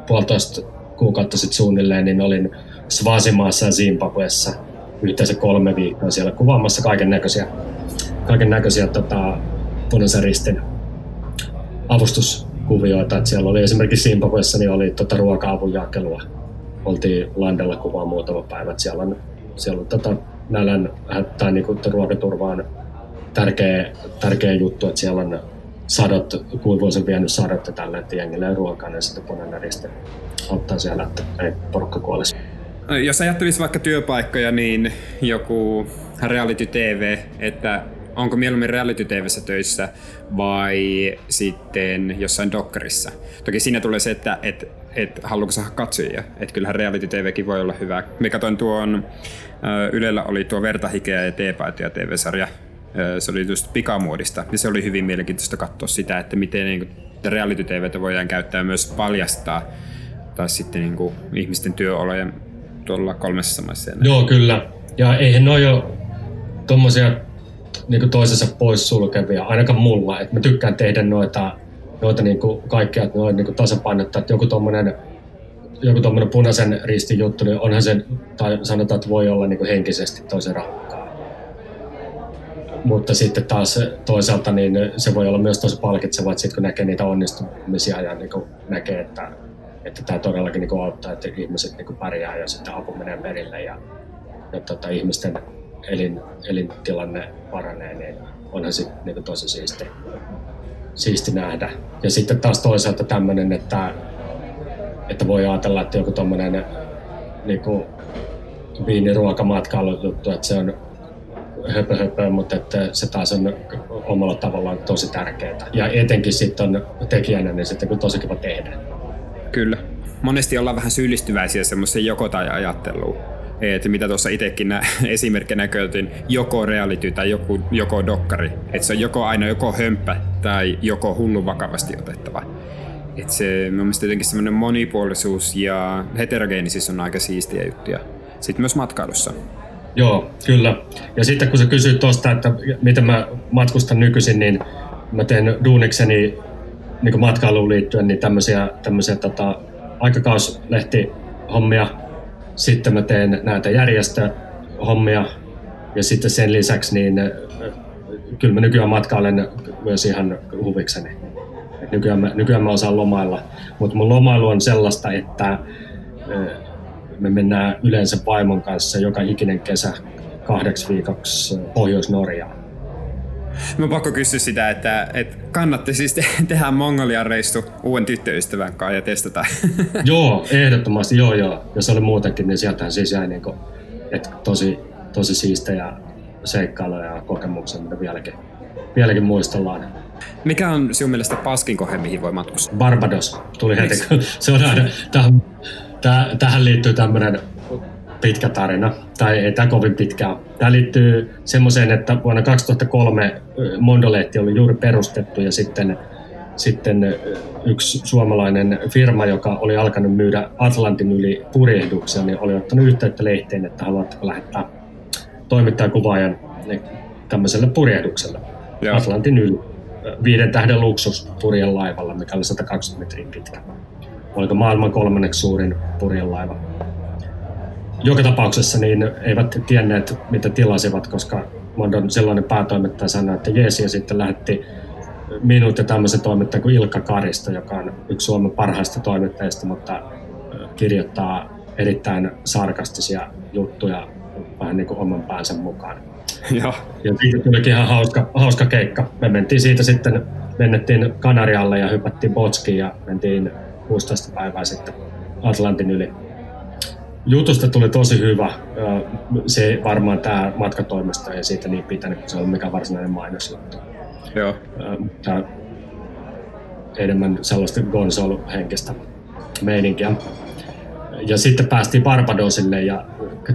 puolitoista kuukautta sitten suunnilleen, niin olin Svasimaassa ja Zimbabwessa yhteensä kolme viikkoa siellä kuvaamassa kaiken näköisiä, kaiken näköisiä tota, punaisen ristin avustuskuvioita. Et siellä oli esimerkiksi Zimbabwessa niin oli tota, ruoka-avun jakelua. Oltiin landella kuvaa muutama päivä. Et siellä on, siellä on tota, nälän tai niinku, ruokaturva on tärkeä, tärkeä juttu, että siellä on sadot, kuivuisen vienyt sadot ja tällä, että jengillä ruokaa, niin sitten punainen risti auttaa siellä, että ei porukka kuolisi. Jos ajattelisi vaikka työpaikkoja, niin joku reality TV, että onko mieluummin reality TVssä töissä vai sitten jossain dokkarissa. Toki siinä tulee se, että et, et haluatko saada katsojia. Että kyllähän reality TVkin voi olla hyvä. Me katsoin tuon, Ylellä oli tuo Vertahikeä ja Teepaitoja TV-sarja. Se oli just pikamuodista. Ja se oli hyvin mielenkiintoista katsoa sitä, että miten niin reality TVtä voidaan käyttää myös paljastaa tai sitten niin kuin, ihmisten työolojen tuolla kolmessa maissa. Joo, kyllä. Ja eihän ne ole jo tuommoisia niin toisensa poissulkevia, ainakaan mulla. Et mä tykkään tehdä noita, noita niin kuin kaikkea, että noin niin tasapainottaa, että joku tuommoinen joku tuommoinen punaisen ristin juttu, niin onhan se, tai sanotaan, että voi olla niin kuin henkisesti tosi rankkaa. Mutta sitten taas toisaalta niin se voi olla myös tosi palkitsevaa, että sitten kun näkee niitä onnistumisia ja niin näkee, että että tämä todellakin niin auttaa, että ihmiset niin pärjää ja sitten apu menee perille ja, ja tota, ihmisten elin, elintilanne paranee, niin onhan se niin tosi siisti, siisti nähdä. Ja sitten taas toisaalta tämmöinen, että, että voi ajatella, että joku tuommoinen niin viiniruokamatkailu-juttu, että se on höpö, höpö mutta että se taas on omalla tavallaan tosi tärkeää. Ja etenkin sitten on tekijänä, niin sitten on tosi kiva tehdä. Kyllä. Monesti ollaan vähän syyllistyväisiä semmoiseen joko tai ajatteluun. Että mitä tuossa itsekin nä- esimerkkinä näköitin, joko reality tai joku, joko dokkari. Että se on joko aina joko hömpä tai joko hullu vakavasti otettava. et se mielestä jotenkin semmoinen monipuolisuus ja heterogeenisyys on aika siistiä juttuja. Sitten myös matkailussa. Joo, kyllä. Ja sitten kun sä kysyit tuosta, että miten mä matkustan nykyisin, niin mä teen duunikseni niin matkailuun liittyen niin tämmöisiä, tämmöisiä tota, aikakauslehtihommia. Sitten mä teen näitä järjestöhommia ja sitten sen lisäksi niin kyllä mä nykyään matkailen myös ihan huvikseni. nykyään, mä, nykyään mä osaan lomailla, mutta mun lomailu on sellaista, että me mennään yleensä vaimon kanssa joka ikinen kesä kahdeksi viikoksi Pohjois-Norjaan. Mä pakko kysyä sitä, että, että kannatti siis te- tehdä Mongolian reissu uuden tyttöystävän kanssa ja testata. joo, ehdottomasti, joo joo. Ja se oli muutenkin, niin sieltähän siis jäi niin kuin, että tosi, tosi siistejä seikkailuja ja kokemuksia, mitä vieläkin, vieläkin muistellaan. Mikä on sinun mielestä paskin kohe, mihin voi matkustaa? Barbados tuli heti, kun se on aina, tähän, tähän liittyy tämmöinen pitkä tarina, tai ei tämä kovin pitkä Tämä liittyy semmoiseen, että vuonna 2003 Mondolehti oli juuri perustettu ja sitten, sitten yksi suomalainen firma, joka oli alkanut myydä Atlantin yli purjehduksia, niin oli ottanut yhteyttä lehteen, että haluatteko lähettää toimittajakuvaajan tämmöiselle purjehdukselle Joo. Atlantin yli viiden tähden luksuspurjelaivalla, mikä oli 120 metriä pitkä. Oliko maailman kolmanneksi suurin purjelaiva joka tapauksessa niin eivät tienneet, mitä tilasivat, koska Mondon sellainen päätoimittaja sanoi, että jees, ja sitten lähetti minut ja tämmöisen toimittajan kuin Ilkka Karisto, joka on yksi Suomen parhaista toimittajista, mutta kirjoittaa erittäin sarkastisia juttuja vähän niin kuin oman päänsä mukaan. Ja, ja siitä tulikin ihan hauska, hauska keikka. Me mentiin siitä sitten, mennettiin Kanarialle ja hypättiin Botskiin ja mentiin 16 päivää sitten Atlantin yli jutusta tuli tosi hyvä. Se varmaan tämä matkatoimisto ei siitä niin pitänyt, kun se on mikä varsinainen mainosjuttu. Joo. Mutta enemmän sellaista Gonzalo-henkistä meininkiä. Ja sitten päästiin Barbadosille ja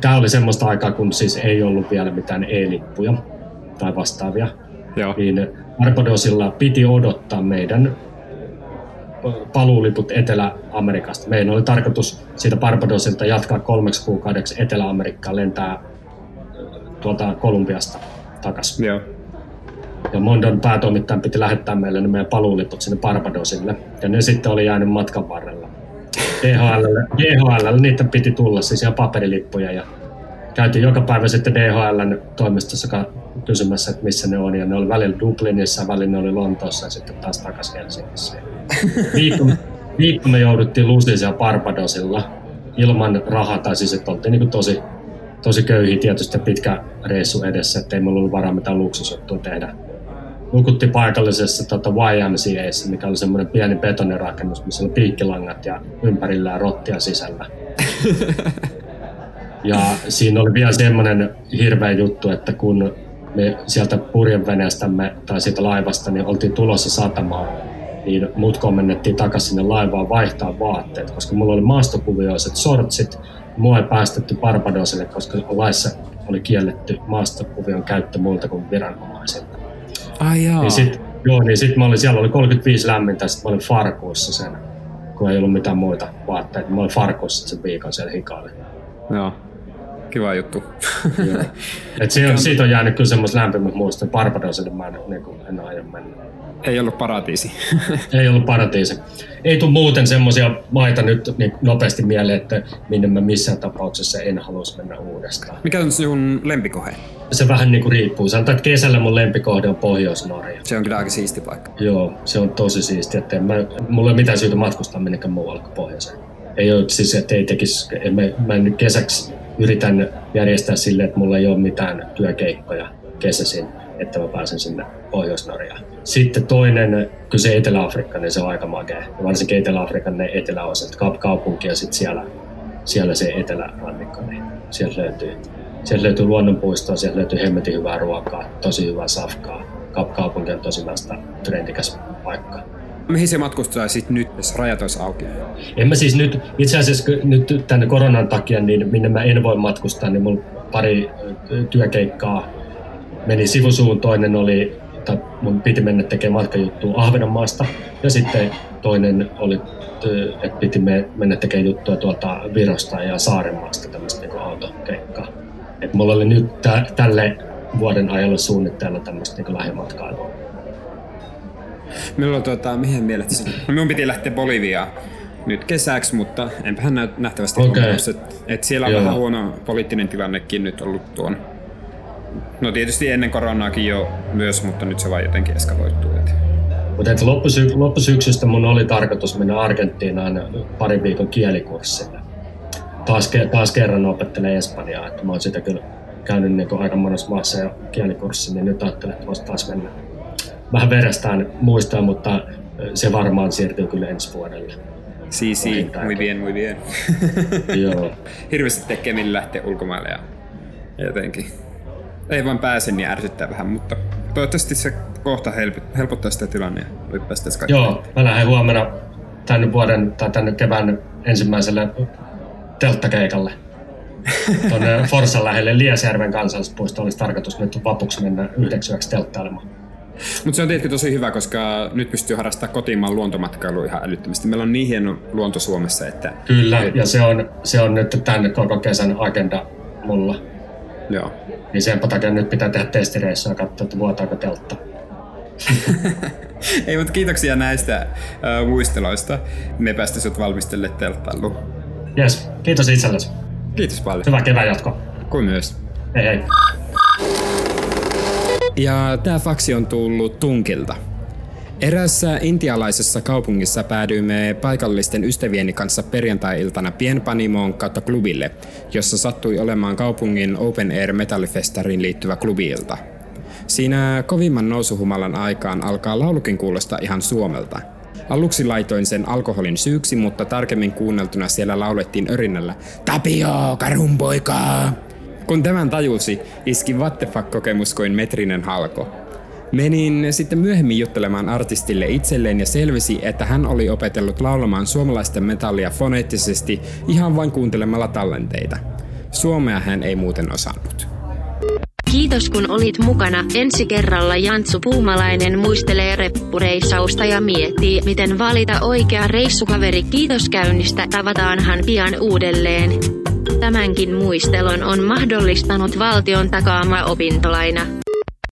tämä oli semmoista aikaa, kun siis ei ollut vielä mitään e-lippuja tai vastaavia. Joo. Niin Barbadosilla piti odottaa meidän paluuliput Etelä-Amerikasta. Meidän oli tarkoitus siitä Barbadosilta jatkaa kolmeksi kuukaudeksi Etelä-Amerikkaan, lentää tuolta Kolumbiasta takaisin. Joo. Ja Mondon päätoimittajan piti lähettää meille ne meidän paluuliput sinne Barbadosille. Ja ne sitten oli jäänyt matkan varrella. DHL, DHL niitä piti tulla, siis ihan paperilippuja. Ja käytiin joka päivä sitten DHLn toimistossa kysymässä, että missä ne on. Ja ne oli välillä Dublinissa, välillä ne oli Lontoossa ja sitten taas takaisin Helsingissä. Viikko, viikko me jouduttiin Lusisia Barbadosilla ilman rahaa, tai siis että oltiin niin tosi, tosi köyhiä tietysti pitkä reissu edessä, että ei meillä ollut varaa mitään luksusjuttua tehdä. Nukutti paikallisessa tota, YMCAssä, mikä oli semmoinen pieni betonirakennus, missä oli piikkilangat ja ympärillään rottia sisällä. Ja siinä oli vielä semmoinen hirveä juttu, että kun me sieltä purjeveneestämme tai siitä laivasta, niin oltiin tulossa satamaan, niin mut kommennettiin takaisin sinne laivaan vaihtaa vaatteet, koska mulla oli maastokuvioiset sortsit, mua ei päästetty Barbadosille, koska laissa oli kielletty maastokuvion käyttö muilta kuin viranomaisilta. Ai jaa. Niin sit, joo, niin sit mä olin, siellä oli 35 lämmintä, sit mä olin farkuissa sen, kun ei ollut mitään muita vaatteita. Mä olin farkuissa sen viikon siellä hikaali. Joo kiva juttu. Et se on, siitä on jäänyt kyllä semmoista lämpimät muistot. Barbadosille mä en, niin kuin, en aio mennä. Ei ollut paratiisi. ei ollut paratiisi. Ei tule muuten semmoisia maita nyt niin nopeasti mieleen, että minne mä missään tapauksessa en haluaisi mennä uudestaan. Mikä on sinun lempikohe? Se vähän niin kuin riippuu. Sanotaan, että kesällä mun lempikohde on Pohjois-Norja. Se on kyllä aika siisti paikka. Joo, se on tosi siisti. Että mä, mulla ei ole mitään syytä matkustaa minnekään muualle kuin pohjoiseen. Ei ole siis, että ei tekisi, mä, mä en nyt kesäksi yritän järjestää sille, että mulla ei ole mitään työkeikkoja kesäisin, että mä pääsen sinne Pohjois-Norjaan. Sitten toinen, kyllä se Etelä-Afrikka, niin se on aika makea. Varsinkin Etelä-Afrikan ne eteläosat, Kap-kaupunki ja sitten siellä, siellä se etelärannikko, niin sieltä löytyy, sieltä löytyy luonnonpuistoa, sieltä löytyy hemmetin hyvää ruokaa, tosi hyvää safkaa. Kap-kaupunki on tosi vasta trendikäs paikka. Mihin se sitten nyt, jos rajat olisi auki? En mä siis nyt, itse asiassa nyt tänne koronan takia, niin minne mä en voi matkustaa, niin mulla pari työkeikkaa meni sivusuun. Toinen oli että mun piti mennä tekemään matkajuttua Ahvenanmaasta. Ja sitten toinen oli, että piti mennä tekemään juttua tuolta Virosta ja Saarenmaasta tämmöistä niin autokeikkaa. Et mulla oli nyt tä, tälle vuoden ajalla suunnitteilla tämmöistä niin lähimatkailua. Milloin tuota, mihin mielet? No, minun piti lähteä Boliviaan nyt kesäksi, mutta enpähän näy nähtävästi okay. että et siellä on Joo. vähän huono poliittinen tilannekin nyt ollut tuon. No tietysti ennen koronaakin jo myös, mutta nyt se vaan jotenkin eskaloituu. Mutta loppusy- loppusyksystä mun oli tarkoitus mennä Argentiinaan parin viikon kielikurssille. Taas, taas kerran opettelen Espanjaa, että mä oon sitä kyllä käynyt niin aika monessa maassa jo kielikurssi, niin nyt ajattelin, että voisi taas mennä vähän verestään muistaa, mutta se varmaan siirtyy kyllä ensi vuodelle. Si, si, muy bien, muy bien. Joo. Hirveästi tekee, millä lähtee ulkomaille ja jotenkin. Ei vaan pääse, niin ärsyttää vähän, mutta toivottavasti se kohta helpottaa sitä tilannea. Voi päästä kaikki. Joo, mä lähden huomenna tänne vuoden tai tänne kevään ensimmäiselle telttakeikalle. Tuonne Forsan lähelle Liesjärven kansallispuisto olisi tarkoitus nyt vapuksi mennä yhdeksi yöksi telttailemaan. Mutta se on tietenkin tosi hyvä, koska nyt pystyy harrastamaan kotimaan luontomatkailua ihan älyttömästi. Meillä on niin hieno luonto Suomessa, että... Kyllä, ja se on, se on nyt tänne koko kesän agenda mulla. Joo. Niin sen takia nyt pitää tehdä testireissua ja katsoa, että vuotaako teltta. Ei, mutta kiitoksia näistä uh, muisteloista. Me päästä sut valmistelle telttailuun. Yes, kiitos itsellesi. Kiitos paljon. Hyvä kevään jatko. Kuin myös. Hei hei. Ja tämä faksi on tullut Tunkilta. Erässä intialaisessa kaupungissa päädyimme paikallisten ystävieni kanssa perjantai-iltana pienpanimoon kautta klubille, jossa sattui olemaan kaupungin Open Air Metallifestariin liittyvä klubiilta. Siinä kovimman nousuhumalan aikaan alkaa laulukin kuulostaa ihan Suomelta. Aluksi laitoin sen alkoholin syyksi, mutta tarkemmin kuunneltuna siellä laulettiin örinnällä Tapio, karunpoikaa! Kun tämän tajusi, iski fuck-kokemus kuin metrinen halko. Menin sitten myöhemmin juttelemaan artistille itselleen ja selvisi, että hän oli opetellut laulamaan suomalaista metallia foneettisesti ihan vain kuuntelemalla tallenteita. Suomea hän ei muuten osannut. Kiitos kun olit mukana. Ensi kerralla Jantsu Puumalainen muistelee reppureissausta ja miettii, miten valita oikea reissukaveri. Kiitos käynnistä. Tavataanhan pian uudelleen. Tämänkin muistelon on mahdollistanut valtion takaama opintolaina.